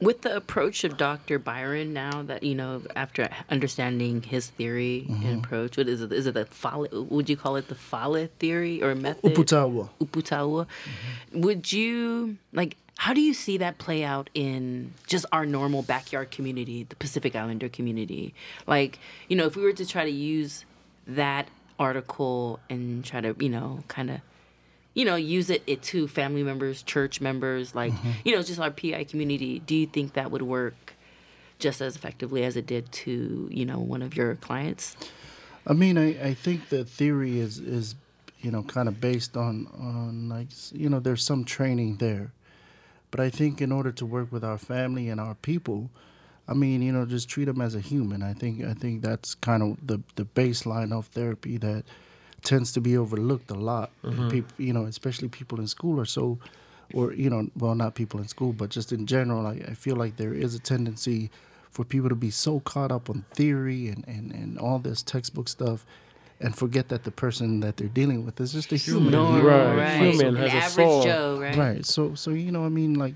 [SPEAKER 2] With the approach of Dr. Byron now that you know after understanding his theory and mm-hmm. approach, what is it? Is it the Fale? Would you call it the Fale theory or method?
[SPEAKER 3] Uputaua.
[SPEAKER 2] Uputaua. Mm-hmm. Would you like? How do you see that play out in just our normal backyard community, the Pacific Islander community? Like, you know, if we were to try to use that article and try to, you know, kind of, you know, use it, it to family members, church members, like, mm-hmm. you know, just our PI community, do you think that would work just as effectively as it did to, you know, one of your clients?
[SPEAKER 3] I mean, I, I think the theory is is you know kind of based on on like you know there's some training there, but I think in order to work with our family and our people, I mean you know just treat them as a human. I think I think that's kind of the the baseline of therapy that tends to be overlooked a lot. Mm-hmm. People, you know, especially people in school are so, or you know, well not people in school, but just in general, I, I feel like there is a tendency for people to be so caught up on theory and, and, and all this textbook stuff and forget that the person that they're dealing with is just a human.
[SPEAKER 2] Normal,
[SPEAKER 1] Right.
[SPEAKER 2] right?
[SPEAKER 1] Human
[SPEAKER 2] An
[SPEAKER 1] has a
[SPEAKER 2] average
[SPEAKER 1] soul.
[SPEAKER 2] Joe, right?
[SPEAKER 3] Right. So so you know, I mean like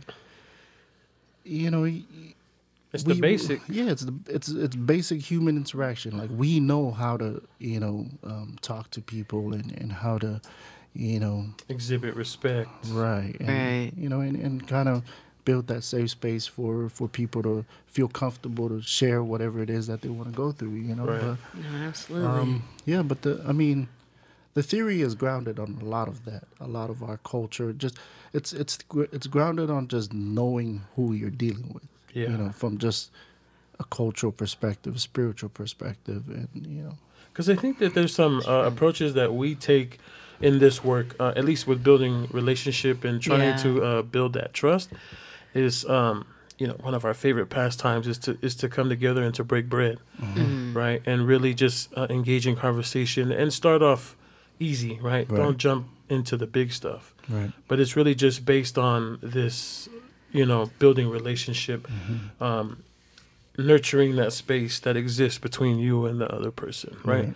[SPEAKER 3] you know, y-
[SPEAKER 1] It's
[SPEAKER 3] we-
[SPEAKER 1] the basic.
[SPEAKER 3] Yeah, it's the it's it's basic human interaction. Like we know how to, you know, um, talk to people and, and how to, you know,
[SPEAKER 1] Exhibit respect.
[SPEAKER 3] right, and,
[SPEAKER 2] Right.
[SPEAKER 3] You know, and, and kind of build that safe space for for people to feel comfortable to share whatever it is that they want to go through. You know,
[SPEAKER 1] Right.
[SPEAKER 3] but
[SPEAKER 2] No, absolutely.
[SPEAKER 3] um, yeah, but the I mean, the theory is grounded on a lot of that. A lot of our culture, just it's it's it's grounded on just knowing who you're dealing with.
[SPEAKER 1] Yeah.
[SPEAKER 3] You know, from just a cultural perspective, a spiritual perspective, and you know.
[SPEAKER 1] Because I think that there's some uh, approaches that we take in this work, uh, at least with building relationship and trying
[SPEAKER 2] Yeah.
[SPEAKER 1] to uh, build that trust, is um, you know one of our favorite pastimes is to is to come together and to break bread, right, and really just uh, engage in conversation and start off easy, right?
[SPEAKER 3] Right.
[SPEAKER 1] Don't jump into the big stuff,
[SPEAKER 3] Right.
[SPEAKER 1] but it's really just based on this, you know, building relationship.
[SPEAKER 3] Mm-hmm.
[SPEAKER 1] Um, nurturing that space that exists between you and the other person right,
[SPEAKER 3] Right.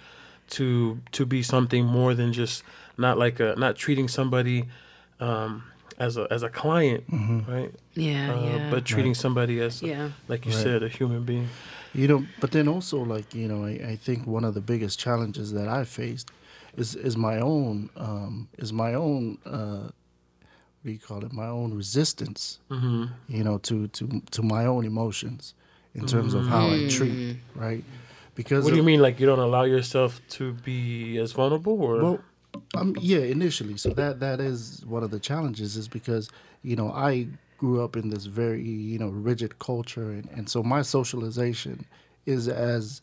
[SPEAKER 1] to to be something more than just not like a not treating somebody um as a as a client right
[SPEAKER 2] yeah,
[SPEAKER 1] uh,
[SPEAKER 2] yeah.
[SPEAKER 1] but treating somebody as
[SPEAKER 2] yeah.
[SPEAKER 1] like you
[SPEAKER 3] Right.
[SPEAKER 1] said a human being
[SPEAKER 3] You know, but then also like you know, I, I think one of the biggest challenges that I faced is is my own um, is my own uh, what do you call it? My own resistance.
[SPEAKER 1] mm-hmm.
[SPEAKER 3] You know, to to to my own emotions in terms of how I treat right. Because
[SPEAKER 1] what do you
[SPEAKER 3] of-
[SPEAKER 1] mean like you don't allow yourself to be as vulnerable or
[SPEAKER 3] Well, um, yeah, initially. So that that is one of the challenges, is because you know I grew up in this very you know rigid culture, and, and so my socialization is as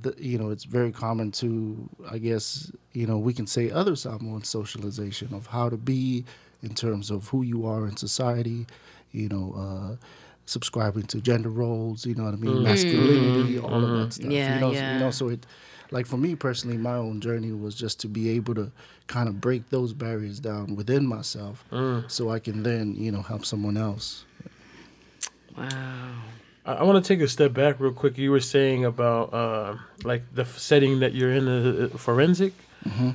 [SPEAKER 3] the you know it's very common to I guess you know we can say other Samoan socialization of how to be in terms of who you are in society, you know. Uh, subscribing to gender roles you know what i mean mm. masculinity mm-hmm. all of that mm-hmm. stuff
[SPEAKER 2] Yeah,
[SPEAKER 3] you know,
[SPEAKER 2] yeah.
[SPEAKER 3] you know so it like for me personally my own journey was just to be able to kind of break those barriers down within myself mm. so i can then you know help someone else
[SPEAKER 2] Wow.
[SPEAKER 1] I, I want to take a step back real quick. You were saying about uh, like the setting that you're in, the forensic.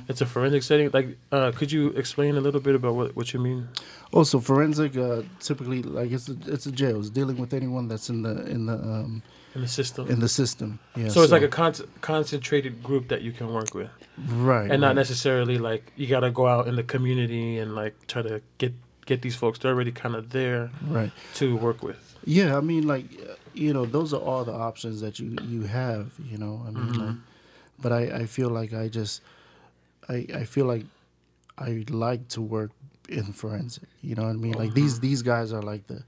[SPEAKER 1] It's a forensic setting. Like, uh, could you explain a little bit about what what you mean?
[SPEAKER 3] Also, forensic uh, typically like it's a, it's a jail. It's dealing with anyone that's in the in the um,
[SPEAKER 1] In the system.
[SPEAKER 3] in the system. Yeah.
[SPEAKER 1] so it's like a con- concentrated group that you can work with,
[SPEAKER 3] right,
[SPEAKER 1] and not
[SPEAKER 3] right.
[SPEAKER 1] necessarily like you got to go out in the community and like try to get get these folks. They're already kind of there
[SPEAKER 3] right.
[SPEAKER 1] to work with.
[SPEAKER 3] Yeah, I mean, like, you know, those are all the options that you you have. You know, I mean, like, but I I feel like I just, I I feel like I like to work in forensic. You know what I mean? Like these these guys are like the.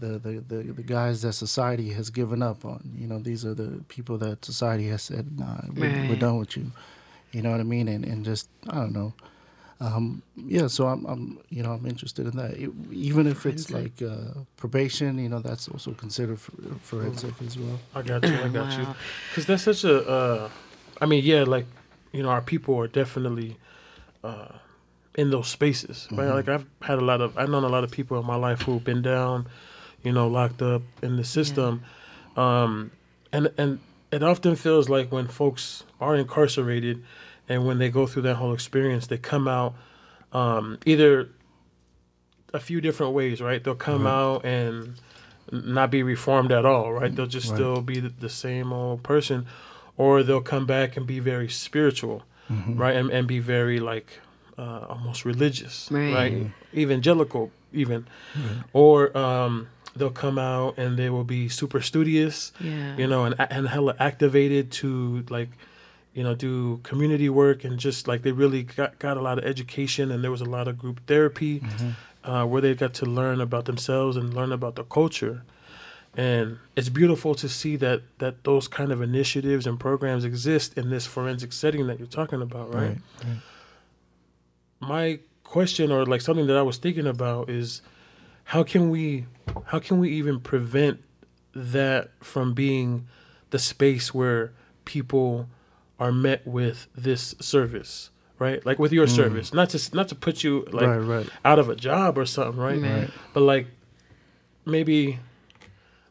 [SPEAKER 3] The, the, the, the guys that society has given up on you know these are the people that society has said nah we're, we're done with you you know what I mean and and just I don't know um, yeah, so I'm, I'm, you know, I'm interested in that. It, even if it's like uh, probation, you know, that's also considered forensic as well.
[SPEAKER 1] I got you. I got you. Because that's such a. Uh, I mean, yeah, like you know, our people are definitely uh, in those spaces, right? Like I've had a lot of. I've known a lot of people in my life who've been down, you know, locked up in the system, um, and and it often feels like when folks are incarcerated, and when they go through that whole experience, they come out um, either a few different ways, right? They'll come out and not be reformed at all, right? They'll just
[SPEAKER 3] Right.
[SPEAKER 1] still be the, the same old person, or they'll come back and be very spiritual, right? And, and be very like uh, almost religious,
[SPEAKER 2] Right.
[SPEAKER 1] right? Evangelical, even, or um, they'll come out and they will be super studious,
[SPEAKER 2] Yeah.
[SPEAKER 1] you know, and and hella activated to like, you know, do community work and just like they really got, got a lot of education and there was a lot of group therapy uh, where they got to learn about themselves and learn about the culture. And it's beautiful to see that that those kind of initiatives and programs exist in this forensic setting that you're talking about, right?
[SPEAKER 3] Right. right.
[SPEAKER 1] my question or like something that I was thinking about is how can we how can we even prevent that from being the space where people are met with this service right like with your mm. service not to not to put you like
[SPEAKER 3] right, right.
[SPEAKER 1] out of a job or something right
[SPEAKER 2] Right.
[SPEAKER 1] but like maybe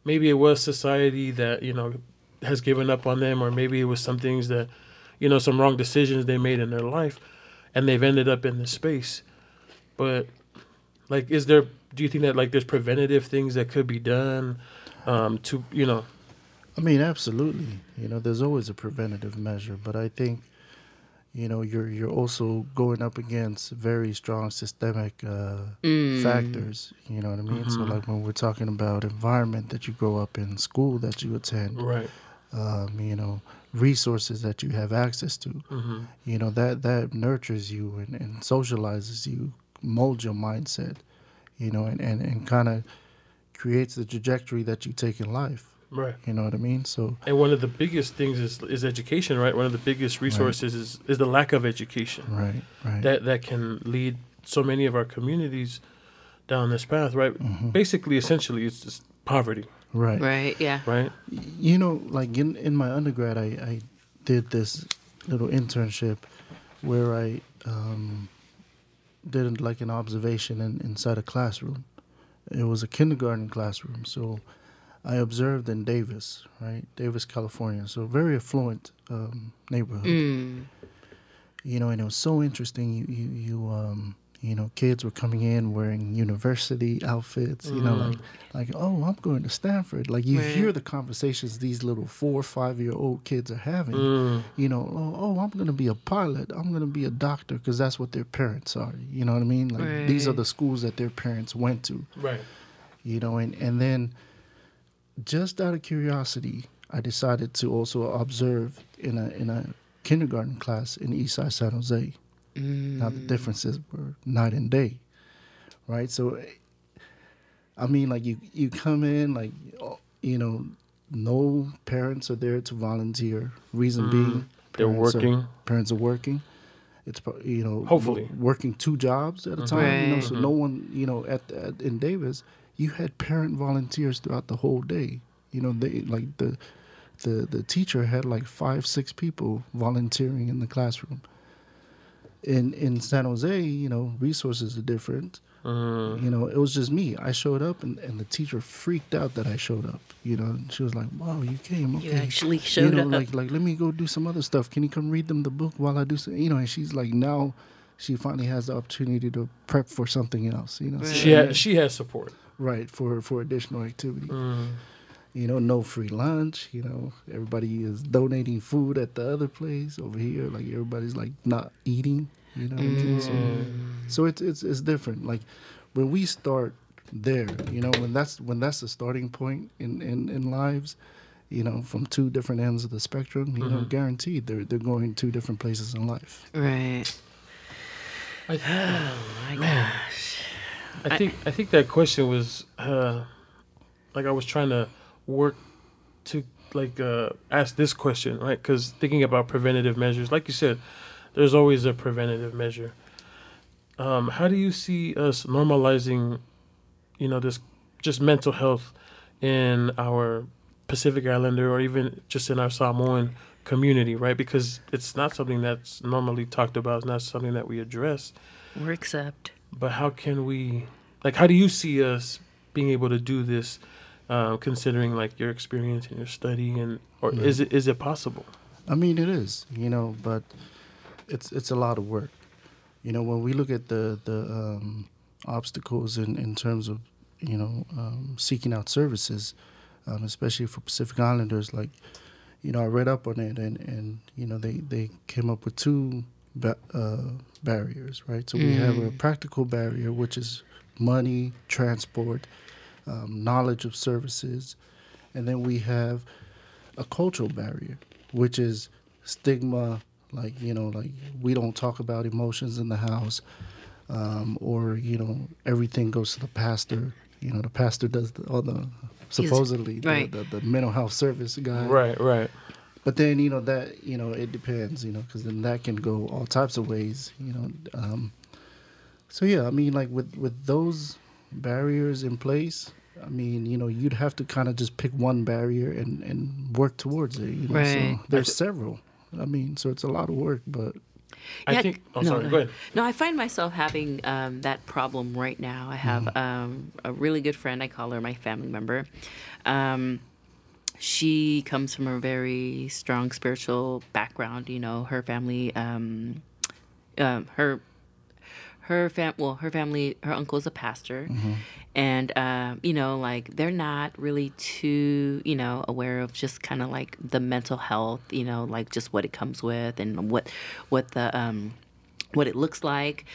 [SPEAKER 1] maybe it was society that you know has given up on them or maybe it was some things that you know some wrong decisions they made in their life and they've ended up in this space but like is there do you think that like there's preventative things that could be done um to you know
[SPEAKER 3] I mean, absolutely. You know, there's always a preventative measure, but I think, you know, you're you're also going up against very strong systemic uh, factors. You know what I mean? So, like when we're talking about environment that you grow up in, school that you attend,
[SPEAKER 1] right
[SPEAKER 3] um, you know, resources that you have access to.
[SPEAKER 1] mm-hmm.
[SPEAKER 3] You know that that nurtures you and, and socializes you, molds your mindset. You know, and and, and kind of creates the trajectory that you take in life.
[SPEAKER 1] Right
[SPEAKER 3] You know what I mean? So
[SPEAKER 1] and one of the biggest things is is education right one of the biggest resources is is the lack of education
[SPEAKER 3] right, right.
[SPEAKER 1] that that can lead so many of our communities down this path right basically essentially it's just poverty
[SPEAKER 3] Right.
[SPEAKER 2] Right. Yeah.
[SPEAKER 1] right
[SPEAKER 3] You know, like in, in my undergrad, I, I did this little internship where I um, did like an observation in, inside a classroom. It was a kindergarten classroom. So I observed in Davis, right? Davis, California. So very affluent um, neighborhood.
[SPEAKER 2] Mm.
[SPEAKER 3] you know, and it was so interesting. You, you, you, um, you know, kids were coming in wearing university outfits. You know, like, like, oh, I'm going to Stanford. Like you
[SPEAKER 2] Right.
[SPEAKER 3] hear the conversations these little four or five year old kids are having.
[SPEAKER 1] Mm.
[SPEAKER 3] You know, oh, oh, I'm going to be a pilot. I'm going to be a doctor because that's what their parents are. You know what I mean? Like these are the schools that their parents went to.
[SPEAKER 1] right
[SPEAKER 3] You know, and and then just out of curiosity, I decided to also observe in a in a kindergarten class in Eastside San Jose. Now the mm. differences were night and day, right? So, I mean, like you you come in like you know, no parents are there to volunteer. Reason mm. being,
[SPEAKER 1] They're
[SPEAKER 3] parents are-
[SPEAKER 1] working.
[SPEAKER 3] parents are working. It's you know
[SPEAKER 1] Hopefully.
[SPEAKER 3] working two jobs at a mm-hmm. time. You know,
[SPEAKER 2] Right.
[SPEAKER 3] so mm-hmm. no one you know at, at in Davis, you had parent volunteers throughout the whole day. You know, they like the the the teacher had like five six people volunteering in the classroom. In in San Jose, you know, resources are different.
[SPEAKER 1] Mm.
[SPEAKER 3] You know, it was just me. I showed up, and, and the teacher freaked out that I showed up. You know, and she was like, "Wow, you came. Okay.
[SPEAKER 2] You actually showed
[SPEAKER 3] you know,
[SPEAKER 2] up.
[SPEAKER 3] Like, like, let me go do some other stuff. Can you come read them the book while I do some? You know, and she's like, now she finally has the opportunity to prep for something else. You know, so-
[SPEAKER 1] She had she has support.
[SPEAKER 3] Right for for additional activity.
[SPEAKER 1] Mm.
[SPEAKER 3] You know, no free lunch. You know, everybody is donating food at the other place over here. Like everybody's like not eating. You know what I mean? So, so it's it's it's different. Like when we start there, you know, when that's when that's the starting point in in in lives. You know, from two different ends of the spectrum, you know, guaranteed they're they're going two different places in life.
[SPEAKER 2] Right.
[SPEAKER 1] I,
[SPEAKER 2] Oh my gosh.
[SPEAKER 1] I think I think that question was uh, like I was trying to work to like uh, ask this question, right? Because thinking about preventative measures, like you said, there's always a preventative measure. Um, how do you see us normalizing, you know, this just mental health in our Pacific Islander or even just in our Samoan community, right? Because it's not something that's normally talked about. It's not something that we address
[SPEAKER 2] Or accept.
[SPEAKER 1] But how can we like how do you see us being able to do this uh, considering like your experience and your study and or is it is it possible
[SPEAKER 3] I mean, it is, you know, but it's it's a lot of work. You know, when we look at the the um, obstacles in in terms of you know um, seeking out services, um, especially for Pacific Islanders, like you know, I read up on it, and and you know, they they came up with two ba- uh, barriers, right? So we have a practical barrier, which is money, transport, um, knowledge of services, and then we have a cultural barrier, which is stigma, like you know, like we don't talk about emotions in the house, um, or you know, everything goes to the pastor. You know, the pastor does the, all the supposedly the, the, the mental health service guy.
[SPEAKER 1] right right
[SPEAKER 3] But then you know that you know it depends. You know, because then that can go all types of ways. You know, um, so yeah, I mean, like with with those barriers in place. I mean, you know, you'd have to kind of just pick one barrier and, and work towards it. You know?
[SPEAKER 2] Right.
[SPEAKER 3] So there's several. I mean, so it's a lot of work, but
[SPEAKER 1] i
[SPEAKER 2] Yeah,
[SPEAKER 1] think oh
[SPEAKER 2] no,
[SPEAKER 1] sorry
[SPEAKER 2] no.
[SPEAKER 1] go ahead
[SPEAKER 2] No, I find myself having um, that problem right now. I have
[SPEAKER 1] Mm-hmm.
[SPEAKER 2] um, a really good friend. I call her my family member. Um, she comes from a very strong spiritual background. You know, her family, um, um, her her fam well her family her uncle's a pastor and um, you know like they're not really too you know aware of just kind of like the mental health you know like just what it comes with and what what the um what it looks like.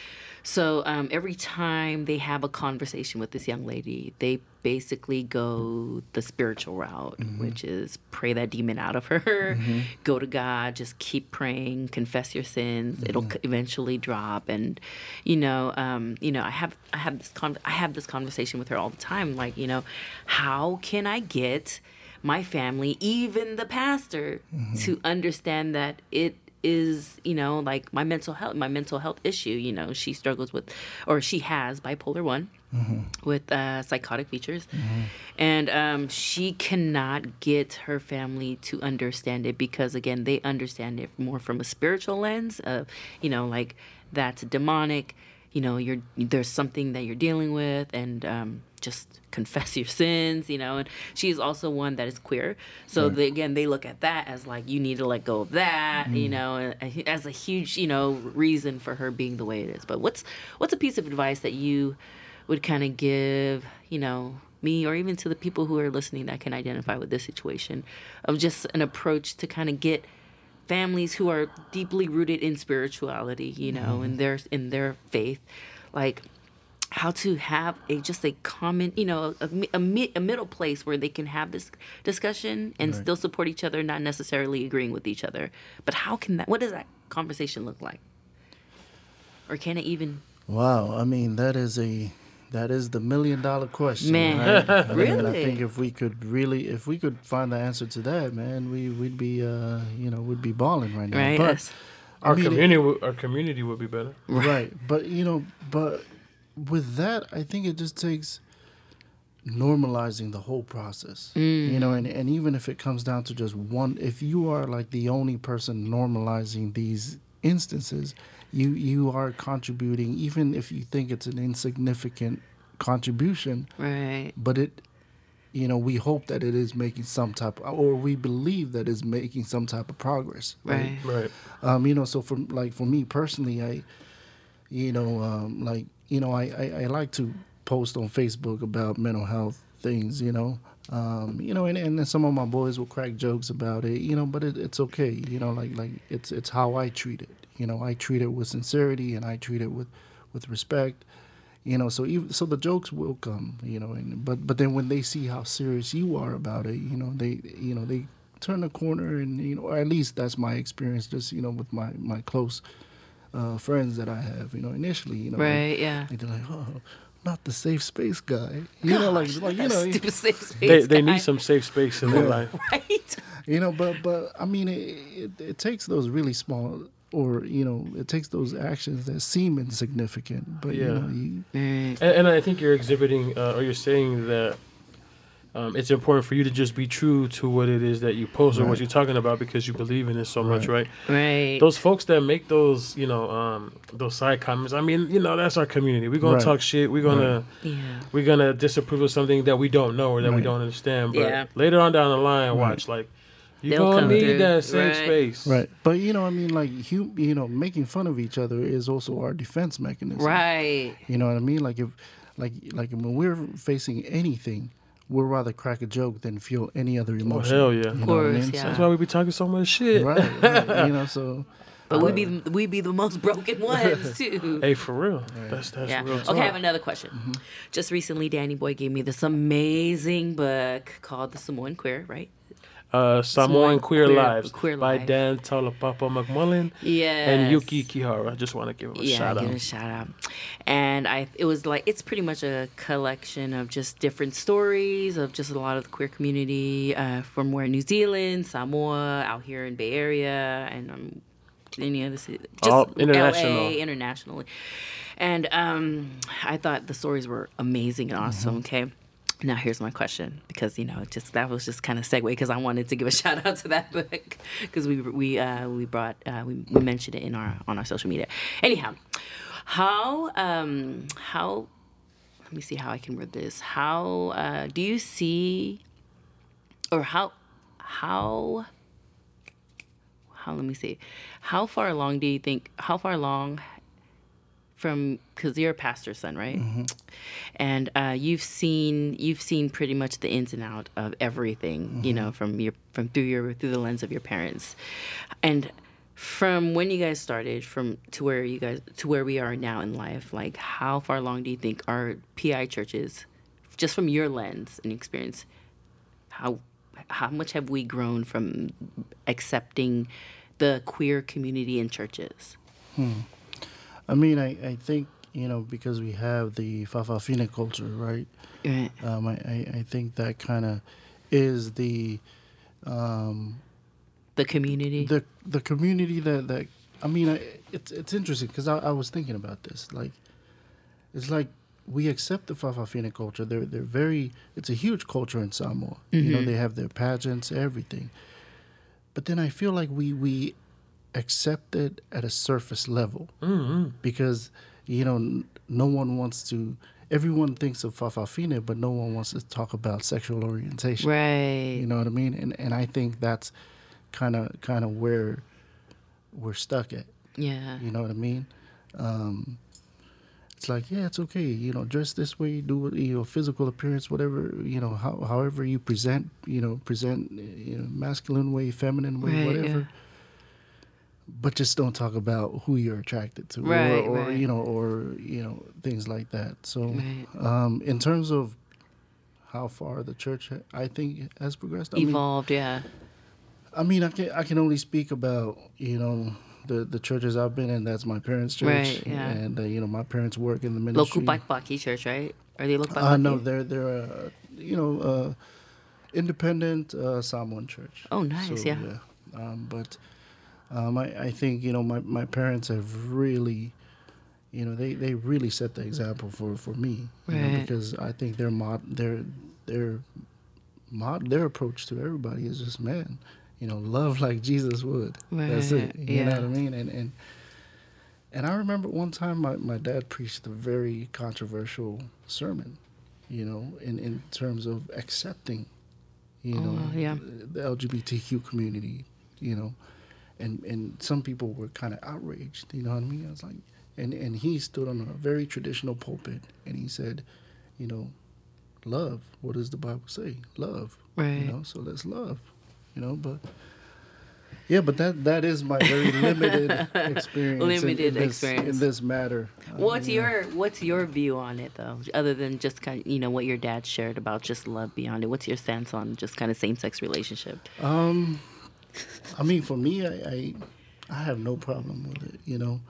[SPEAKER 2] So um, every time they have a conversation with this young lady they basically go the spiritual route which is pray that demon out of her go to god just keep praying confess your sins. It'll eventually drop. And you know um, you know i have i have this con- i have this conversation with her all the time like you know how can i get my family even the pastor to understand that it is you know like my mental health my mental health issue you know she struggles with or she has bipolar one with uh, psychotic features. And um, she cannot get her family to understand it because again they understand it more from a spiritual lens of you know like that's demonic. You know you're there's something that you're dealing with and um, just confess your sins you know and she's also one that is queer. So they, again they look at that as like you need to let go of that you mm. know as a huge you know reason for her being the way it is. But what's what's a piece of advice that you would kind of give you know me or even to the people who are listening that can identify with this situation of just an approach to kind of get families who are deeply rooted in spirituality, you know, in mm. their in their faith, like how to have a just a common, you know, a, a, mi- a middle place where they can have this discussion and still support each other, not necessarily agreeing with each other. But how can that? What does that conversation look like? Or can it even?
[SPEAKER 3] wow, I mean, that is a that is the million dollar question.
[SPEAKER 2] Man,
[SPEAKER 3] right? I mean, I think if we could really, if we could find the answer to that, man, we we'd be, uh, you know, we'd be balling right now.
[SPEAKER 2] Right.
[SPEAKER 3] But,
[SPEAKER 2] Yes.
[SPEAKER 3] I
[SPEAKER 1] our
[SPEAKER 3] mean,
[SPEAKER 1] community wo- our community would be better
[SPEAKER 3] right but you know but with that i think it just takes normalizing the whole process you know and, and even if it comes down to just one if you are like the only person normalizing these instances you you are contributing, even if you think it's an insignificant contribution.
[SPEAKER 2] Right.
[SPEAKER 3] But it, you know, we hope that it is making some type, or we believe that it's making some type of progress.
[SPEAKER 2] Right.
[SPEAKER 1] Right.
[SPEAKER 3] Um, you know, so for like for me personally, I, you know, um, like you know, I, I I like to post on Facebook about mental health things. You know, um, you know, and, and then some of my boys will crack jokes about it. You know, but it, it's okay. You know, like like it's it's how I treat it. You know, I treat it with sincerity and I treat it with with respect. You know, so even so the jokes will come. You know, and but but then when they see how serious you are about it, you know, they you know they turn the corner and you know, or at least that's my experience. Just you know, with my my close uh, friends that I have. You know, initially, you know,
[SPEAKER 2] Right. Yeah.
[SPEAKER 3] and they're like, oh, not the safe space guy. You know, like like you know,
[SPEAKER 2] Stupid safe space
[SPEAKER 1] They they
[SPEAKER 2] guy.
[SPEAKER 1] need some safe space in their life.
[SPEAKER 2] Right.
[SPEAKER 3] you know, but but I mean, it, it it takes those really small. Or you know, it takes those actions that seem insignificant, but you
[SPEAKER 1] Yeah.
[SPEAKER 3] know, you,
[SPEAKER 1] And, and I think you're exhibiting, uh, or you're saying that um, it's important for you to just be true to what it is that you post or what you're talking about because you believe in it so much, right?
[SPEAKER 2] Right.
[SPEAKER 1] Those folks that make those, you know, um, those side comments. I mean, you know, that's our community. We're gonna
[SPEAKER 3] Right.
[SPEAKER 1] talk shit. We're gonna
[SPEAKER 2] yeah.
[SPEAKER 1] we're gonna disapprove of something that we don't know or that we don't understand. But
[SPEAKER 2] Yeah.
[SPEAKER 1] later on down the line, watch like you
[SPEAKER 2] They'll
[SPEAKER 1] gonna need
[SPEAKER 2] through.
[SPEAKER 1] that safe
[SPEAKER 2] Right.
[SPEAKER 1] space,
[SPEAKER 3] right? But you know, I mean, like you, you know, making fun of each other is also our defense mechanism,
[SPEAKER 2] Right.
[SPEAKER 3] You know what I mean? Like if, like like when we're facing anything, we'd rather crack a joke than feel any other
[SPEAKER 1] Oh
[SPEAKER 3] emotion.
[SPEAKER 1] hell yeah!
[SPEAKER 3] You know what I
[SPEAKER 2] course,
[SPEAKER 3] mean?
[SPEAKER 2] yeah.
[SPEAKER 1] That's why we be talking so much shit.
[SPEAKER 3] Right, right. You know, so
[SPEAKER 2] But we be we be the most broken ones too.
[SPEAKER 1] Hey, for real. That's that's
[SPEAKER 2] Yeah.
[SPEAKER 1] real talk.
[SPEAKER 2] Okay, I have another question.
[SPEAKER 3] Mm-hmm.
[SPEAKER 2] Just recently, Danny Boy gave me this amazing book called The Samoan Queer, right?
[SPEAKER 1] Uh, Samoan Queer,
[SPEAKER 2] Queer-
[SPEAKER 1] Lives
[SPEAKER 2] Queer
[SPEAKER 1] by
[SPEAKER 2] Life.
[SPEAKER 1] Dan Taulapapa McMullin
[SPEAKER 2] Yes.
[SPEAKER 1] and Yuki Kihara. I just want to give him a
[SPEAKER 2] yeah,
[SPEAKER 1] shout
[SPEAKER 2] give
[SPEAKER 1] out.
[SPEAKER 2] a shout out. And I, it was like it's pretty much a collection of just different stories of just a lot of the queer community uh, from where New Zealand, Samoa, out here in Bay Area, and um, any other city, just
[SPEAKER 1] All international.
[SPEAKER 2] LA, internationally. And um, I thought the stories were amazing and awesome. Okay. Now here's my question because you know just that was just kind of segue because I wanted to give a shout out to that book because we we uh, we brought uh, we, we mentioned it in our on our social media. Anyhow, how um how let me see how I can word this. How uh, do you see or how how how let me see how far along do you think how far along from because you're a pastor's son right? Mm-hmm. And uh, you've seen you've seen pretty much the ins and out of everything you mm-hmm. know from your from through your through the lens of your parents. And from when you guys started from to where you guys to where we are now in life like how far along do you think our pi churches just from your lens and experience how how much have we grown from accepting the queer community in churches hmm.
[SPEAKER 3] I mean, I, I think you know because we have the Fa'afafine culture, right?
[SPEAKER 2] right
[SPEAKER 3] Um, I, I, I think that kind of is the um,
[SPEAKER 2] the community
[SPEAKER 3] the the community that that I mean, I, it's it's interesting because I, I was thinking about this. Like, it's like we accept the Fa'afafine culture. They're they're very. It's a huge culture in Samoa. You know, they have their pageants, everything. But then I feel like we we accept it at a surface level because you know n- no one wants to. Everyone thinks of Fa'afafine, but no one wants to talk about sexual orientation.
[SPEAKER 2] right
[SPEAKER 3] You know what I mean? And and I think that's kind of kind of where we're stuck at.
[SPEAKER 2] yeah
[SPEAKER 3] You know what I mean? Um, it's like yeah, it's okay. You know, dress this way, do what you physical appearance, whatever you know, how, however you present. You know, present you know, masculine way, feminine way,
[SPEAKER 2] Right,
[SPEAKER 3] whatever.
[SPEAKER 2] yeah.
[SPEAKER 3] But just don't talk about who you're attracted to,
[SPEAKER 2] Right,
[SPEAKER 3] or, or
[SPEAKER 2] right.
[SPEAKER 3] you know, or you know, things like that. So,
[SPEAKER 2] Right.
[SPEAKER 3] um, in terms of how far the church, I think, has progressed. I mean,
[SPEAKER 2] evolved yeah
[SPEAKER 3] I mean, I can I can only speak about you know the the churches I've been in. That's my parents' church,
[SPEAKER 2] Right, yeah.
[SPEAKER 3] and uh, you know my parents work in the ministry.
[SPEAKER 2] local Bakbaki church right are they local
[SPEAKER 3] Uh, no, they're they're uh, you know uh, independent uh, Samoan church.
[SPEAKER 2] Oh, nice, yeah.
[SPEAKER 3] Um, but um, I I think you know my my parents have really. You know, they, they really set the example for, for me, you know, because I think their mod their their mod their approach to everybody is just man, you know, love like Jesus would. That's it.
[SPEAKER 2] Right,
[SPEAKER 3] You know what I mean? And and and I remember one time my, my dad preached a very controversial sermon, you know, in, in terms of accepting, you know,
[SPEAKER 2] Oh, yeah.
[SPEAKER 3] the LGBTQ community, you know, and and some people were kind of outraged, you know what I mean? I was like, and and he stood on a very traditional pulpit and he said, you know, love. What does the Bible say? Love.
[SPEAKER 2] Right.
[SPEAKER 3] You know, so let's love. You know, but yeah, but that that is my very limited experience.
[SPEAKER 2] Limited
[SPEAKER 3] in, this,
[SPEAKER 2] experience.
[SPEAKER 3] in this matter. Uh,
[SPEAKER 2] What's
[SPEAKER 3] know.
[SPEAKER 2] your What's your view on it though? Other than just kind of you know what your dad shared about just love beyond it. What's your stance on just kind of same sex relationship?
[SPEAKER 3] Um, I mean, for me, I, I I have no problem with it. You know,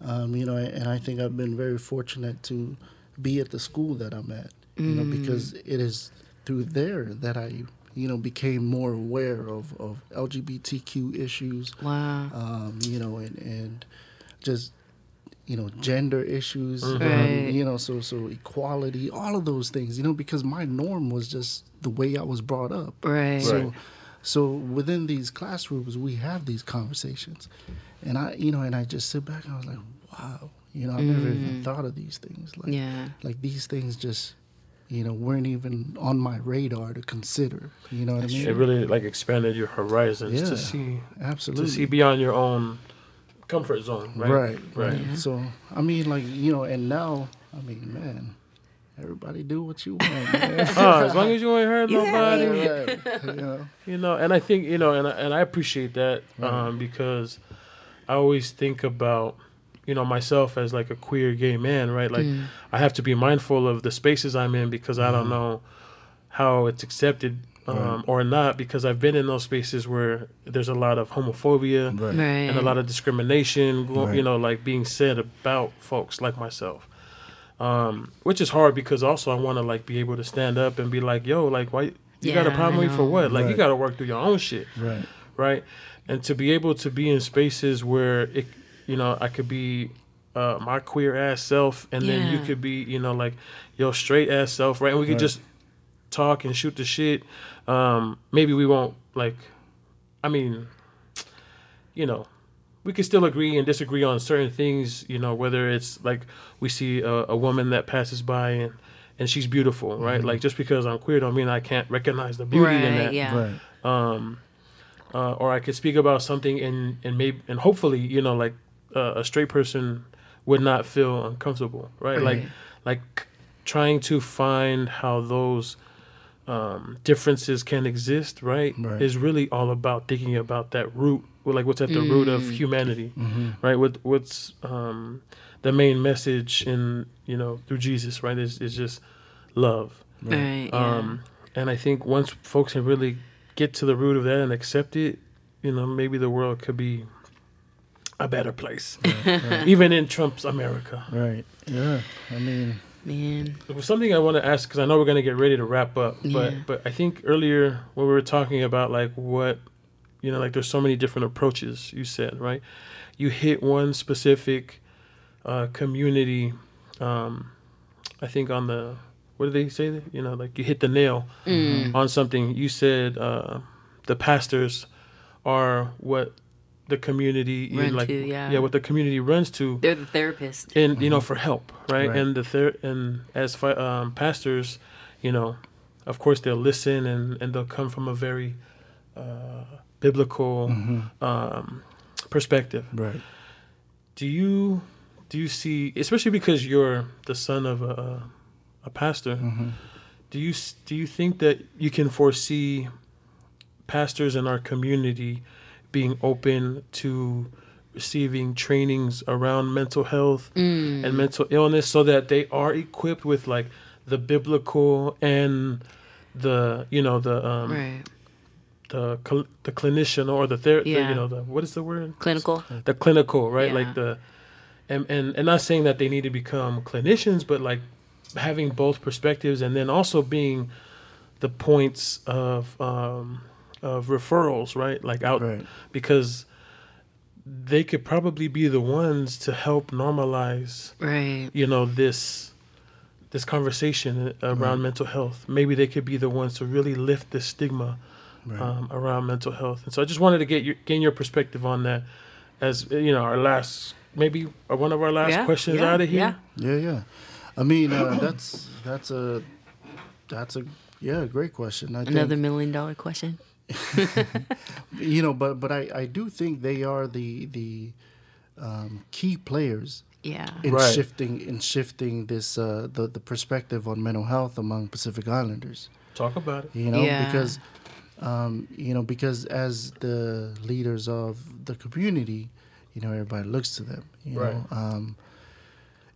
[SPEAKER 3] um, you know, and I think I've been very fortunate to be at the school that I'm at. You know, because it is through there that I you know became more aware of of LGBTQ issues.
[SPEAKER 2] Wow.
[SPEAKER 3] Um, you know, and and just you know gender issues um,
[SPEAKER 2] Right.
[SPEAKER 3] you know so so equality all of those things you know because my norm was just the way i was brought up
[SPEAKER 2] Right.
[SPEAKER 3] so
[SPEAKER 1] Right.
[SPEAKER 3] So within these classrooms we have these conversations and i you know and i just sit back and i was like wow you know i never even mm. thought of these things like
[SPEAKER 2] Yeah.
[SPEAKER 3] like these things just you know weren't even on my radar to consider you know what i mean
[SPEAKER 1] It really like expanded your horizons
[SPEAKER 3] Yeah.
[SPEAKER 1] to see
[SPEAKER 3] absolutely
[SPEAKER 1] to see beyond your own comfort zone, right?
[SPEAKER 3] Right,
[SPEAKER 1] right.
[SPEAKER 3] right. So I mean, like you know, and now I mean, man, everybody do what you want, man.
[SPEAKER 1] Oh, as long as you ain't hurt
[SPEAKER 2] Yeah.
[SPEAKER 1] nobody,
[SPEAKER 3] right, you know,
[SPEAKER 1] you know. And I think you know, and I, and I appreciate that um, because I always think about you know myself as like a queer gay man, right? Like I have to be mindful of the spaces I'm in because I don't know how it's accepted. Um, Or not because I've been in those spaces where there's a lot of homophobia,
[SPEAKER 3] right,
[SPEAKER 2] Right.
[SPEAKER 1] and a lot of discrimination, go-
[SPEAKER 3] Right.
[SPEAKER 1] you know, like being said about folks like myself. Um, which is hard because also I want to like be able to stand up and be like, yo, like, why you got a
[SPEAKER 2] Yeah,
[SPEAKER 1] problem with me for what? Like, you got to work through your own shit,
[SPEAKER 3] right,
[SPEAKER 1] right? And to be able to be in spaces where it, you know, I could be uh, my queer ass self, and then you could be, you know, like your straight ass self, right? And we could
[SPEAKER 3] Right.
[SPEAKER 1] just talk and shoot the shit. Um, maybe we won't like. I mean, you know, we can still agree and disagree on certain things. You know, whether it's like we see a, a woman that passes by and and she's beautiful, right? Like just because I'm queer don't mean I can't recognize the beauty in that.
[SPEAKER 2] Yeah.
[SPEAKER 3] right,
[SPEAKER 1] Um, uh, or I could speak about something and and maybe and hopefully you know like uh, a straight person would not feel uncomfortable, right? Like
[SPEAKER 2] Right.
[SPEAKER 1] like c- trying to find how those um, differences can exist, right,
[SPEAKER 3] Right.
[SPEAKER 1] Is really all about thinking about that root, like what's at the root of humanity, right? What what's um, the main message in you know through Jesus, right? Is is just love.
[SPEAKER 2] Right. Yeah.
[SPEAKER 1] Um, and I think once folks can really get to the root of that and accept it, you know, maybe the world could be a better place, even in Trump's America.
[SPEAKER 3] right. Yeah, I mean,
[SPEAKER 2] Man.
[SPEAKER 1] Something I want to ask because I know we're going to get ready to wrap up, but
[SPEAKER 2] Yeah.
[SPEAKER 1] but I think earlier when we were talking about like what, you know, like there's so many different approaches. You said right, you hit one specific uh, community. Um, I think on the what did they say? You know, like you hit the nail on something. You said uh, the pastors are what the community
[SPEAKER 2] Run
[SPEAKER 1] like
[SPEAKER 2] to, yeah.
[SPEAKER 1] yeah what the community runs to
[SPEAKER 2] They're the therapist.
[SPEAKER 1] and you know for help right,
[SPEAKER 3] Right.
[SPEAKER 1] and the ther- and as fi- um, pastors you know of course they'll listen and and they'll come from a very uh, biblical um, perspective
[SPEAKER 3] right,
[SPEAKER 1] do you do you see especially because you're the son of a, a pastor do you do you think that you can foresee pastors in our community being open to receiving trainings around mental health and mental illness so that they are equipped with like the biblical and the you know the um
[SPEAKER 2] Right.
[SPEAKER 1] the cl- the clinician or the therapist
[SPEAKER 2] Yeah.
[SPEAKER 1] you know the what is the word
[SPEAKER 2] Clinical.
[SPEAKER 1] the clinical right
[SPEAKER 2] Yeah.
[SPEAKER 1] like the and, and and not saying that they need to become clinicians but like having both perspectives and then also being the points of um of referrals right like out
[SPEAKER 3] right,
[SPEAKER 1] because they could probably be the ones to help normalize
[SPEAKER 2] Right.
[SPEAKER 1] you know this this conversation around mental health maybe they could be the ones to really lift the stigma
[SPEAKER 3] right.
[SPEAKER 1] um, around mental health and so i just wanted to get your gain your perspective on that as you know our last maybe one of our last
[SPEAKER 2] Yeah,
[SPEAKER 1] questions
[SPEAKER 2] yeah,
[SPEAKER 1] out of here?
[SPEAKER 2] yeah.
[SPEAKER 3] Yeah, yeah. I mean, uh, that's that's a that's a yeah, great question. I
[SPEAKER 2] Another
[SPEAKER 3] think,
[SPEAKER 2] million dollar question.
[SPEAKER 3] you know, but but I I do think they are the the um, key players
[SPEAKER 2] Yeah.
[SPEAKER 3] in
[SPEAKER 1] Right.
[SPEAKER 3] shifting in shifting this uh, the the perspective on mental health among Pacific Islanders.
[SPEAKER 1] Talk about it.
[SPEAKER 3] You know,
[SPEAKER 2] Yeah.
[SPEAKER 3] because um, you know because as the leaders of the community, you know, everybody looks to them. You
[SPEAKER 1] Right.
[SPEAKER 3] know, um,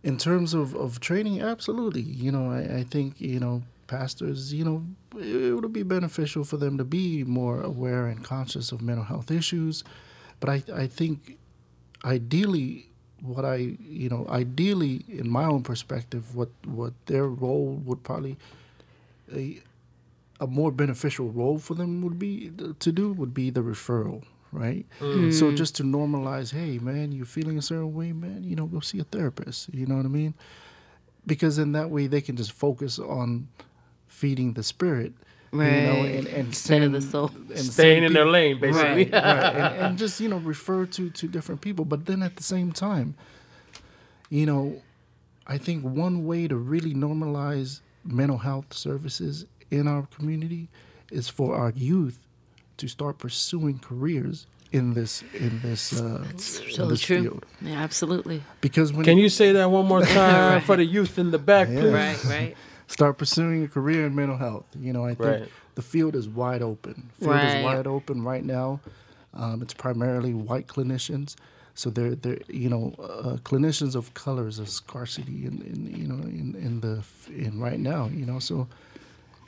[SPEAKER 3] in terms of, of training, absolutely. You know, I, I think you know pastors. You know, it would be beneficial for them to be more aware and conscious of mental health issues. But I I think ideally what I you know ideally in my own perspective what what their role would probably a, a more beneficial role for them would be to do would be the referral right hmm. so just to normalize hey man you're feeling a certain way man you know go see a therapist you know what i mean because in that way they can just focus on feeding the spirit you know and, and
[SPEAKER 2] Instead of the soul.
[SPEAKER 3] and
[SPEAKER 1] Staying
[SPEAKER 3] send
[SPEAKER 1] in their lane, basically.
[SPEAKER 2] Right.
[SPEAKER 3] right and, and just you know refer to to different people but then at the same time you know i think one way to really normalize mental health services in our community is for our youth to start pursuing careers in this in this uh in this
[SPEAKER 2] true.
[SPEAKER 3] field
[SPEAKER 2] Yeah, absolutely.
[SPEAKER 3] because when
[SPEAKER 1] Can you say that one more time
[SPEAKER 2] Right.
[SPEAKER 1] for the youth in the back,
[SPEAKER 3] Yeah.
[SPEAKER 1] please?
[SPEAKER 2] Right, right.
[SPEAKER 3] Start pursuing a career in mental health. You know, I think
[SPEAKER 1] Right.
[SPEAKER 3] the field is wide open. Field
[SPEAKER 2] Right.
[SPEAKER 3] is wide open right now. Um, it's primarily white clinicians, so they're they're you know uh, clinicians of color is a scarcity in, in you know in, in the in right now. You know, so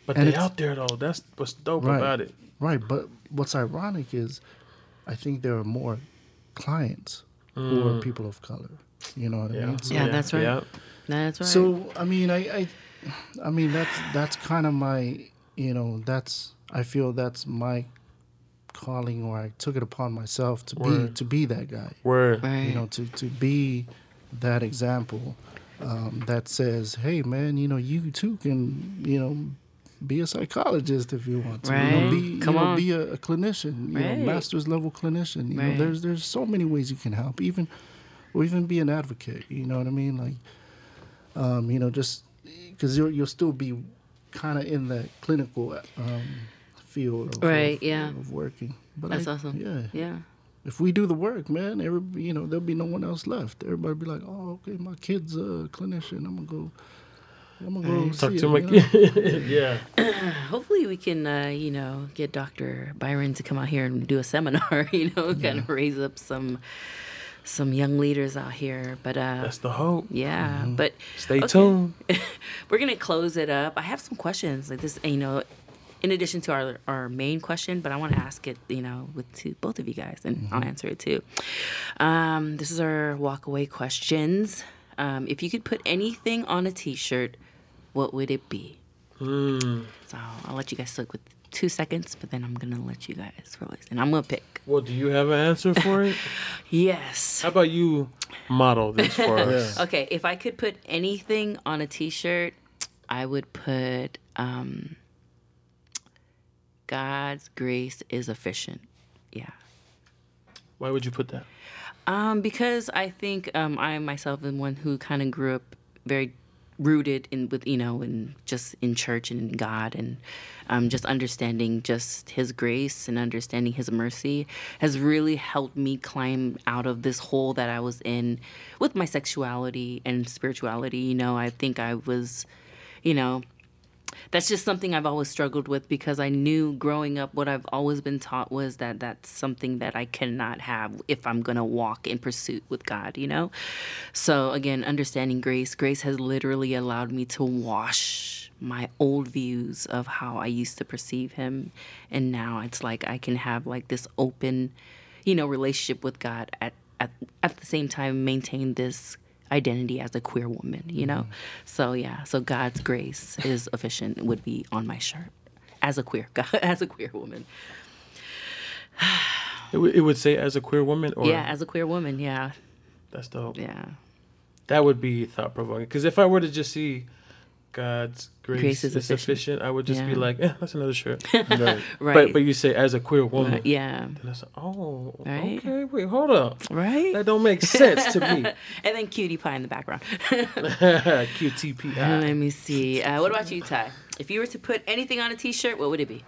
[SPEAKER 1] But they
[SPEAKER 3] it's-
[SPEAKER 1] out there though. That's what's dope
[SPEAKER 3] Right.
[SPEAKER 1] about it.
[SPEAKER 3] right. But what's ironic is, I think there are more clients who are people of color. You know what I mean? So,
[SPEAKER 2] Yeah, that's right.
[SPEAKER 1] Yeah.
[SPEAKER 2] That's right.
[SPEAKER 3] So I mean, I, I, I mean that's that's kind of my, you know, that's I feel that's my calling, or I took it upon myself to be to be that guy.
[SPEAKER 1] Word.
[SPEAKER 3] You know, to to be that example um, that says, hey man, you know, you too can, you know. Be a psychologist if you want to. You know,
[SPEAKER 2] Right.
[SPEAKER 3] be you
[SPEAKER 2] Come
[SPEAKER 3] know,
[SPEAKER 2] on.
[SPEAKER 3] be a, a clinician. You
[SPEAKER 2] Right.
[SPEAKER 3] know, master's level clinician. You
[SPEAKER 2] Right.
[SPEAKER 3] know, there's there's so many ways you can help. Even or even be an advocate. You know what I mean? Like, um, you know, just because you'll you'll still be kind of in that clinical um, field of,
[SPEAKER 2] Right,
[SPEAKER 3] of,
[SPEAKER 2] yeah.
[SPEAKER 3] of working. But
[SPEAKER 2] That's
[SPEAKER 3] I-
[SPEAKER 2] awesome.
[SPEAKER 3] Yeah,
[SPEAKER 2] Yeah.
[SPEAKER 3] if we do the work, man, every you know there'll be no one else left. Everybody be like, oh, okay, my kid's a clinician. I'm gonna go. I'm gonna go
[SPEAKER 1] Talk
[SPEAKER 3] see
[SPEAKER 1] to
[SPEAKER 3] him,
[SPEAKER 1] my kid. yeah.
[SPEAKER 2] Hopefully, we can, uh, you know, get Dr. Byron to come out here and do a seminar. You know, kind of raise up some some young leaders out here. But uh,
[SPEAKER 1] That's the hope.
[SPEAKER 2] yeah, but
[SPEAKER 1] Stay
[SPEAKER 2] okay.
[SPEAKER 1] tuned.
[SPEAKER 2] We're gonna close it up. I have some questions like this. You know, in addition to our our main question, but I want to ask it. You know, with to both of you guys, and I'll answer it too. Um, this is our walk away questions. Um, if you could put anything on a T-shirt, what would it be?
[SPEAKER 1] Hmm.
[SPEAKER 2] So I'll let you guys look with two seconds, but then I'm gonna let you guys release, and I'm gonna pick.
[SPEAKER 1] Well, do you have an answer for it?
[SPEAKER 2] Yes.
[SPEAKER 1] How about you model this for us?
[SPEAKER 2] Okay, if I could put anything on a T-shirt, I would put um, "God's grace is efficient." Yeah,
[SPEAKER 1] Why would you put that?
[SPEAKER 2] um, because I think um, I myself am one who kind of grew up very rooted in with you know and just in church and in God and um, just understanding just His grace and understanding His mercy has really helped me climb out of this hole that I was in with my sexuality and spirituality. You know, I think I was, you know, that's just something I've always struggled with because I knew growing up what I've always been taught was that that's something that I cannot have if I'm going to walk in pursuit with God, you know? So again, understanding grace, grace has literally allowed me to wash my old views of how I used to perceive him and now it's like I can have like this open, you know, relationship with God at at, at the same time maintain this identity as a queer woman, you know? Mm-hmm. So yeah, so God's grace is efficient would be on my shirt as a queer as a queer woman.
[SPEAKER 1] It, w- it would say as a queer woman, or
[SPEAKER 2] yeah, as a queer woman, yeah.
[SPEAKER 1] that's dope.
[SPEAKER 2] Yeah.
[SPEAKER 1] That would be thought provoking. Because if I were to just see God's grace,
[SPEAKER 2] Grace is
[SPEAKER 1] is, sufficient. I would just be like, eh, that's another shirt.
[SPEAKER 3] Right.
[SPEAKER 2] right.
[SPEAKER 1] But but you say as a queer woman,
[SPEAKER 2] Right, yeah.
[SPEAKER 1] and I said, oh,
[SPEAKER 2] Right.
[SPEAKER 1] okay, wait, hold up,
[SPEAKER 2] Right.
[SPEAKER 1] that don't make sense to me.
[SPEAKER 2] and then cutie pie in the background.
[SPEAKER 1] QTPI.
[SPEAKER 2] Let me see. Uh, what about you, Ty? If you were to put anything on a T-shirt, what would it be?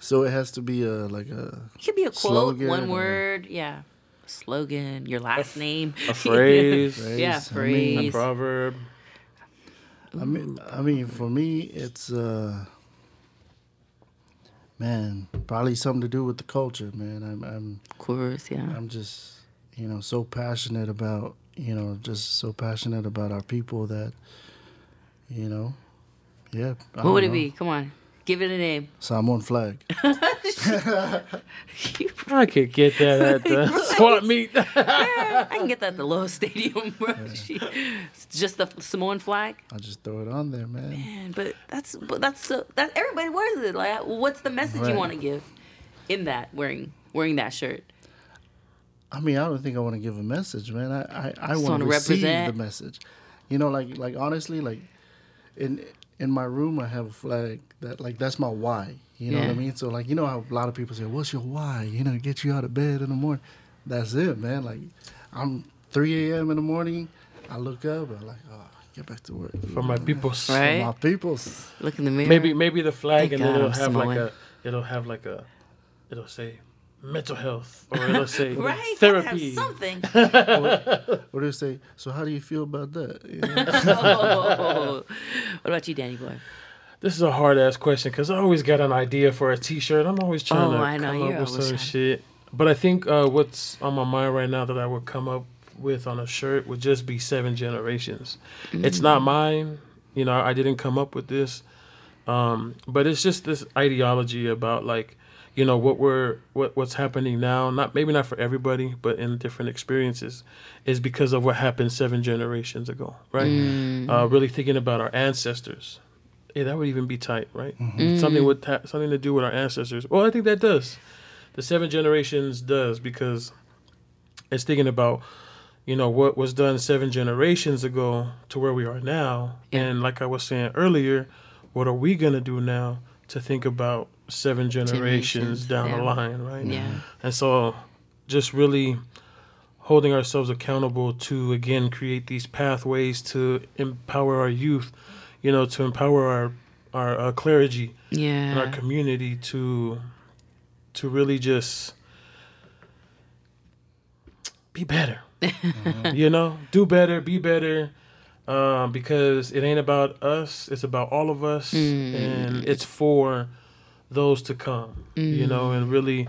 [SPEAKER 3] So it has to be a like a
[SPEAKER 2] It could be a quote, one
[SPEAKER 3] or-
[SPEAKER 2] word, yeah. A slogan, your last name,
[SPEAKER 1] A phrase,
[SPEAKER 3] Phrase.
[SPEAKER 2] yeah,
[SPEAKER 3] I mean-
[SPEAKER 2] phrase.
[SPEAKER 1] a proverb.
[SPEAKER 3] I mean, I mean, for me, it's uh, man, probably something to do with the culture, man. I'm, I'm,
[SPEAKER 2] of course, yeah.
[SPEAKER 3] I'm just, you know, so passionate about, you know, just so passionate about our people that, you know, yeah. I
[SPEAKER 2] What would it be? Come on, give it a name.
[SPEAKER 3] Samoan flag.
[SPEAKER 1] I could get that at the swap meet.
[SPEAKER 2] yeah, I can get that at the Lowe's Stadium. bro. She- just the Samoan flag.
[SPEAKER 3] I'll just throw it on there, man.
[SPEAKER 2] Man, but that's but that's so that everybody wears it. Like, what's the message you want to give in that wearing wearing that shirt?
[SPEAKER 3] I mean, I don't think I want to give a message, man. I I, I want
[SPEAKER 2] wanna
[SPEAKER 3] to receive
[SPEAKER 2] represent.
[SPEAKER 3] the message. You know, like like honestly, like in in my room, I have a flag that like that's my why. You know what I mean? So like you know how a lot of people say, "What's your why?" You know, get you out of bed in the morning. That's it, man. Like I'm 3 a.m. in the morning. I look up. I'm like, oh, get back to work.
[SPEAKER 1] For my people.
[SPEAKER 2] Right.
[SPEAKER 3] My peoples.
[SPEAKER 2] Look in the mirror.
[SPEAKER 1] Maybe maybe the flag
[SPEAKER 2] Thank
[SPEAKER 1] and
[SPEAKER 2] God
[SPEAKER 1] it'll
[SPEAKER 2] I'm
[SPEAKER 1] have like a it'll have like a it'll say mental health or it'll say
[SPEAKER 2] right. gotta have
[SPEAKER 1] therapy.
[SPEAKER 2] something.
[SPEAKER 3] What do you say? So how do you feel about that? You know?
[SPEAKER 2] what about you, Danny boy?
[SPEAKER 1] This is a hard ass question because I always got an idea for a T-shirt. I'm always trying
[SPEAKER 2] Oh,
[SPEAKER 1] to
[SPEAKER 2] I know,
[SPEAKER 1] come
[SPEAKER 2] you're
[SPEAKER 1] up with some
[SPEAKER 2] trying.
[SPEAKER 1] shit. But I think uh, what's on my mind right now that I would come up with on a shirt would just be seven generations. It's not mine. You know, I didn't come up with this. Um, but it's just this ideology about like, you know, what we're what what's happening now. Not maybe not for everybody, but in different experiences, is because of what happened seven generations ago, right? Uh, really thinking about our ancestors. Yeah, that would even be tight, right? Mm-hmm. Mm. Something with ta- something to do with our ancestors. Well, I think that does. The seven generations does because it's thinking about, you know, what was done seven generations ago to where we are now,
[SPEAKER 2] Yeah.
[SPEAKER 1] and like I was saying earlier, what are we gonna do now to think about seven generations,
[SPEAKER 2] Generations,
[SPEAKER 1] down the line, right?
[SPEAKER 2] Yeah.
[SPEAKER 1] And so, just really holding ourselves accountable to again create these pathways to empower our youth, you know, to empower our our uh, clergy in our community to to really just be better. you know, do better, be better. Um, because it ain't about us, it's about all of us, and it's for those to come. You know, and really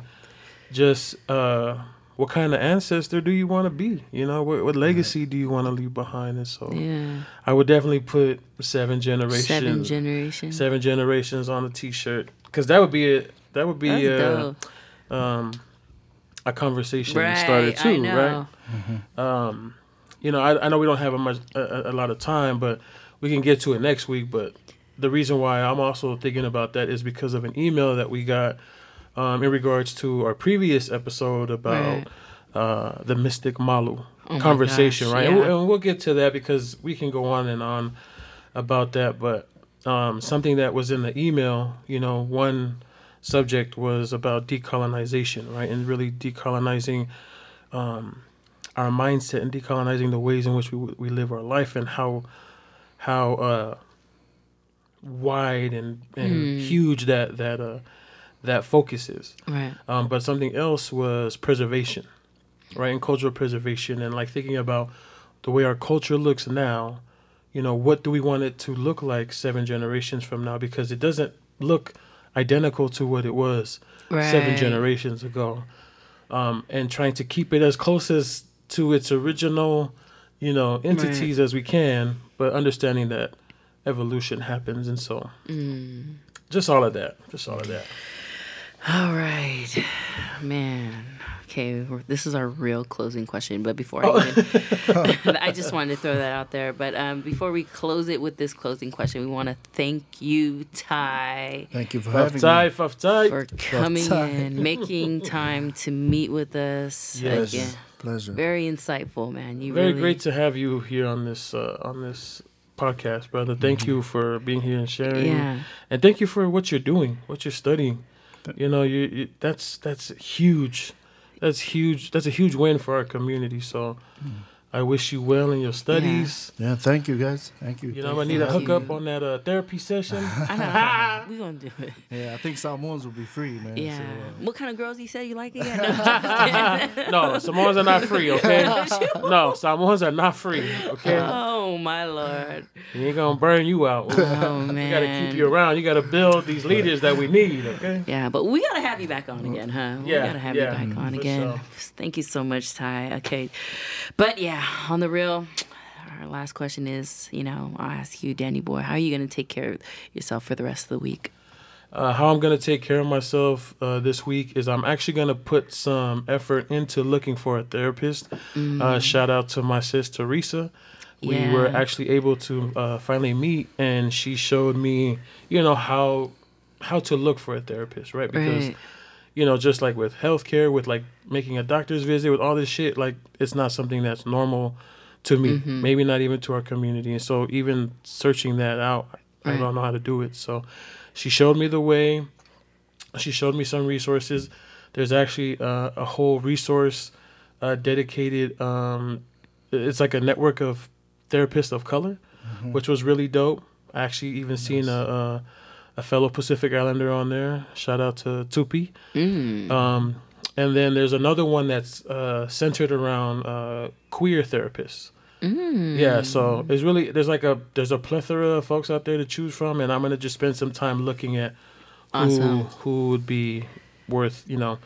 [SPEAKER 1] just uh, what kind of ancestor do you want to be? You know, what, what legacy do you want to leave behind? And so,
[SPEAKER 2] Yeah.
[SPEAKER 1] I would definitely put seven generations,
[SPEAKER 2] Seven generations.
[SPEAKER 1] seven generations on a T-shirt because that would be a that would be a, um, a conversation
[SPEAKER 2] Right.
[SPEAKER 1] started
[SPEAKER 2] I
[SPEAKER 1] too,
[SPEAKER 2] know.
[SPEAKER 1] right? Um, you know, I, I know we don't have a much a, a- a lot of time, but we can get to it next week. But the reason why I'm also thinking about that is because of an email that we got um, in regards to our previous episode about uh, the mystic Malu
[SPEAKER 2] Oh
[SPEAKER 1] conversation,
[SPEAKER 2] gosh,
[SPEAKER 1] right? And, we'll,
[SPEAKER 2] yeah.
[SPEAKER 1] and we'll get to that because we can go on and on about that. But um, something that was in the email, you know, one subject was about decolonization, right? And really decolonizing um, our mindset and decolonizing the ways in which we we live our life and how how uh, wide and, and huge that that uh, that focus is.
[SPEAKER 2] Right.
[SPEAKER 1] Um, but something else was preservation, right? And cultural preservation, and like thinking about the way our culture looks now. You know, what do we want it to look like seven generations from now? Because it doesn't look identical to what it was seven generations ago. Um, and trying to keep it as close as to its original, you know, entities as we can, but understanding that evolution happens, and so
[SPEAKER 2] Mm.
[SPEAKER 1] just all of that, just all of that.
[SPEAKER 2] All right, man. Okay, this is our real closing question. But before I even, I just wanted to throw that out there. But um, before we close it with this closing question, we want to thank you, Ty,
[SPEAKER 3] Thank you for
[SPEAKER 1] Fuff
[SPEAKER 3] having
[SPEAKER 1] tie,
[SPEAKER 3] me.
[SPEAKER 1] fuff tie.
[SPEAKER 2] for coming
[SPEAKER 3] Ty.
[SPEAKER 2] in, making time to meet with us.
[SPEAKER 1] Yes.
[SPEAKER 2] Again,
[SPEAKER 3] Pleasure.
[SPEAKER 2] very insightful, man. You
[SPEAKER 1] Very
[SPEAKER 2] really,
[SPEAKER 1] great to have you here on this uh, on this podcast, brother. Thank you for being here and sharing.
[SPEAKER 2] Yeah.
[SPEAKER 1] And thank you for what you're doing, what you're studying. You know, you, you that's that's huge. That's huge. That's a huge win for our community. So mm. I wish you well in your studies.
[SPEAKER 3] Yeah, thank you guys. Thank you.
[SPEAKER 1] You know,
[SPEAKER 3] Thank
[SPEAKER 1] I need
[SPEAKER 3] for
[SPEAKER 1] a
[SPEAKER 3] having
[SPEAKER 1] hookup on that uh, therapy session.
[SPEAKER 2] I know. We're gonna do it.
[SPEAKER 3] Yeah, I think Samoans will be free, man.
[SPEAKER 2] Yeah.
[SPEAKER 3] So, uh,
[SPEAKER 2] what kind of girls you said you like again? No, I'm
[SPEAKER 1] no, Samoans are not free, okay? no, Samoans are not free, okay?
[SPEAKER 2] oh my lord.
[SPEAKER 1] We ain't gonna burn you out.
[SPEAKER 2] Oh
[SPEAKER 1] We
[SPEAKER 2] man.
[SPEAKER 1] gotta keep you around. You gotta build these leaders that we need, okay?
[SPEAKER 2] Yeah, but we gotta have you back on again, huh? we
[SPEAKER 1] Yeah,
[SPEAKER 2] gotta have
[SPEAKER 1] yeah,
[SPEAKER 2] you back on again.
[SPEAKER 1] sure.
[SPEAKER 2] Thank you so much, Ty. Okay, but yeah, on the real, our last question is, you know, I'll ask you, Danny boy, how are you gonna take care of yourself for the rest of the week?
[SPEAKER 1] Uh, how I'm gonna take care of myself uh, this week is I'm actually gonna put some effort into looking for a therapist. Uh, shout out to my sis Teresa. We were actually able to uh, finally meet, and she showed me, you know, how how to look for a therapist, right? Because
[SPEAKER 2] Right.
[SPEAKER 1] You know, just like with healthcare, with like making a doctor's visit, with all this shit, like it's not something that's normal to me.
[SPEAKER 2] Mm-hmm.
[SPEAKER 1] Maybe not even to our community. And so even searching that out, I don't know how to do it. So she showed me the way. She showed me some resources. There's actually uh, a whole resource uh, dedicated. Um, it's like a network of therapists of color, which was really dope. I actually even seen a, a a fellow Pacific Islander on there. Shout out to Tupi.
[SPEAKER 2] Mm.
[SPEAKER 1] Um, and then there's another one that's uh, centered around uh, queer therapists.
[SPEAKER 2] Mm.
[SPEAKER 1] Yeah, so it's really there's like a there's a plethora of folks out there to choose from, and I'm gonna just spend some time looking at who
[SPEAKER 2] Awesome.
[SPEAKER 1] who would be worth you know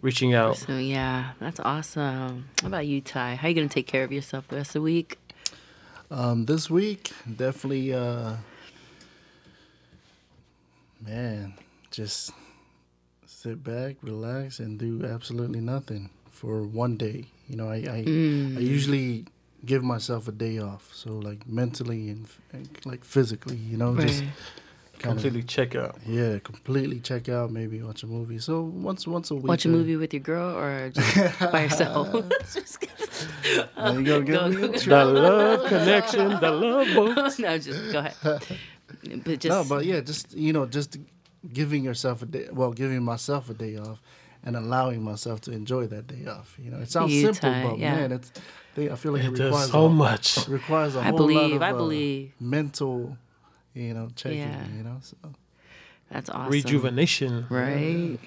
[SPEAKER 1] reaching out.
[SPEAKER 2] So yeah, that's awesome. How about you, Ty? How you gonna take care of yourself the rest of the week?
[SPEAKER 3] Um, this week, definitely, uh, man, just sit back, relax, and do absolutely nothing for one day. You know, I I, I usually give myself a day off, so like mentally and, and like physically, you know, just
[SPEAKER 2] Right.
[SPEAKER 3] kind
[SPEAKER 1] Completely check out.
[SPEAKER 3] yeah, completely check out, maybe watch a movie. So once once a week,
[SPEAKER 2] Watch a
[SPEAKER 3] uh,
[SPEAKER 2] movie with your girl or just by yourself? Just.
[SPEAKER 3] There you go, get
[SPEAKER 2] Go,
[SPEAKER 3] me.
[SPEAKER 2] go, go.
[SPEAKER 1] The love connection, the love boat.
[SPEAKER 2] no, just go ahead. But just
[SPEAKER 3] no, but yeah, just you know, just giving yourself a day. Well, giving myself a day off, and allowing myself to enjoy that day off. You know, it sounds
[SPEAKER 2] You,
[SPEAKER 3] simple,
[SPEAKER 2] Ty,
[SPEAKER 3] but
[SPEAKER 2] yeah.
[SPEAKER 3] man, it's. They, I feel like it,
[SPEAKER 1] It
[SPEAKER 3] requires
[SPEAKER 1] does so
[SPEAKER 3] a,
[SPEAKER 1] much.
[SPEAKER 3] It requires a
[SPEAKER 2] I
[SPEAKER 3] whole
[SPEAKER 2] believe,
[SPEAKER 3] lot of
[SPEAKER 2] I
[SPEAKER 3] uh, mental, you know, checking.
[SPEAKER 2] Yeah.
[SPEAKER 3] You know, so
[SPEAKER 2] that's awesome.
[SPEAKER 1] Rejuvenation.
[SPEAKER 2] Right.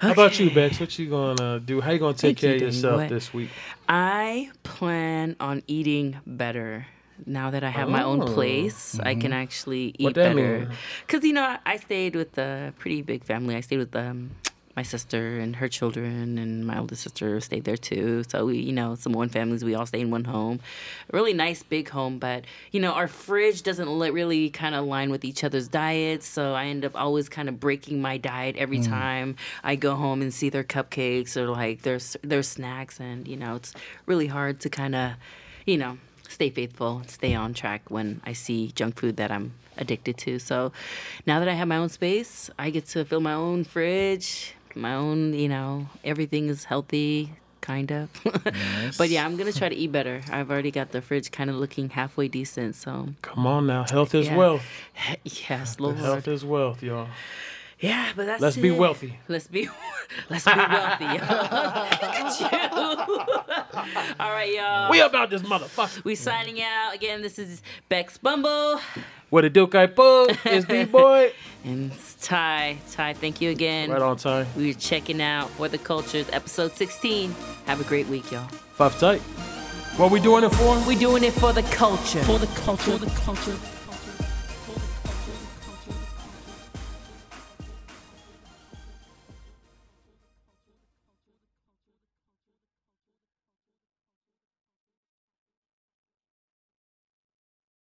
[SPEAKER 1] How about you, Bex? What you gonna do? How you gonna take
[SPEAKER 2] Thank you,
[SPEAKER 1] care of yourself
[SPEAKER 2] boy.
[SPEAKER 1] this week?
[SPEAKER 2] I plan on eating better. Now that I have my own
[SPEAKER 1] Oh.
[SPEAKER 2] place, I can actually eat better. Because you know, I- I stayed with a pretty big family. I stayed with um, my sister and her children, and my older sister stayed there too. So we, you know, Samoan families, we all stay in one home. A really nice big home, but you know, our fridge doesn't really kind of align with each other's diets. So I end up always kind of breaking my diet every time I go home and see their cupcakes or like their their snacks, and you know, it's really hard to kind of, you know, stay faithful, stay on track when I see junk food that I'm addicted to. So now that I have my own space, I get to fill my own fridge, my own, you know, everything is healthy, kind of. but yeah, I'm going to try to eat better. I've already got the fridge kind of looking halfway decent. So
[SPEAKER 1] Come on now, health is
[SPEAKER 2] Yeah.
[SPEAKER 1] wealth.
[SPEAKER 2] yes, Lord.
[SPEAKER 1] Health is wealth, y'all.
[SPEAKER 2] Yeah, but that's
[SPEAKER 1] Let's be wealthy.
[SPEAKER 2] Let's be let's be wealthy. y'all. Look at you. All right, y'all.
[SPEAKER 1] We about this motherfucker.
[SPEAKER 2] We signing out again. This is Bex Bumble
[SPEAKER 1] What it do, Kai Po? It's D boy.
[SPEAKER 2] and Ty. Ty, thank you again.
[SPEAKER 1] Right on time.
[SPEAKER 2] We're checking out For the Cultures, episode 16. Have a great week, y'all.
[SPEAKER 1] Fa'afetai. What we doing it for?
[SPEAKER 2] We're doing it for the culture.
[SPEAKER 4] For the culture, for the culture.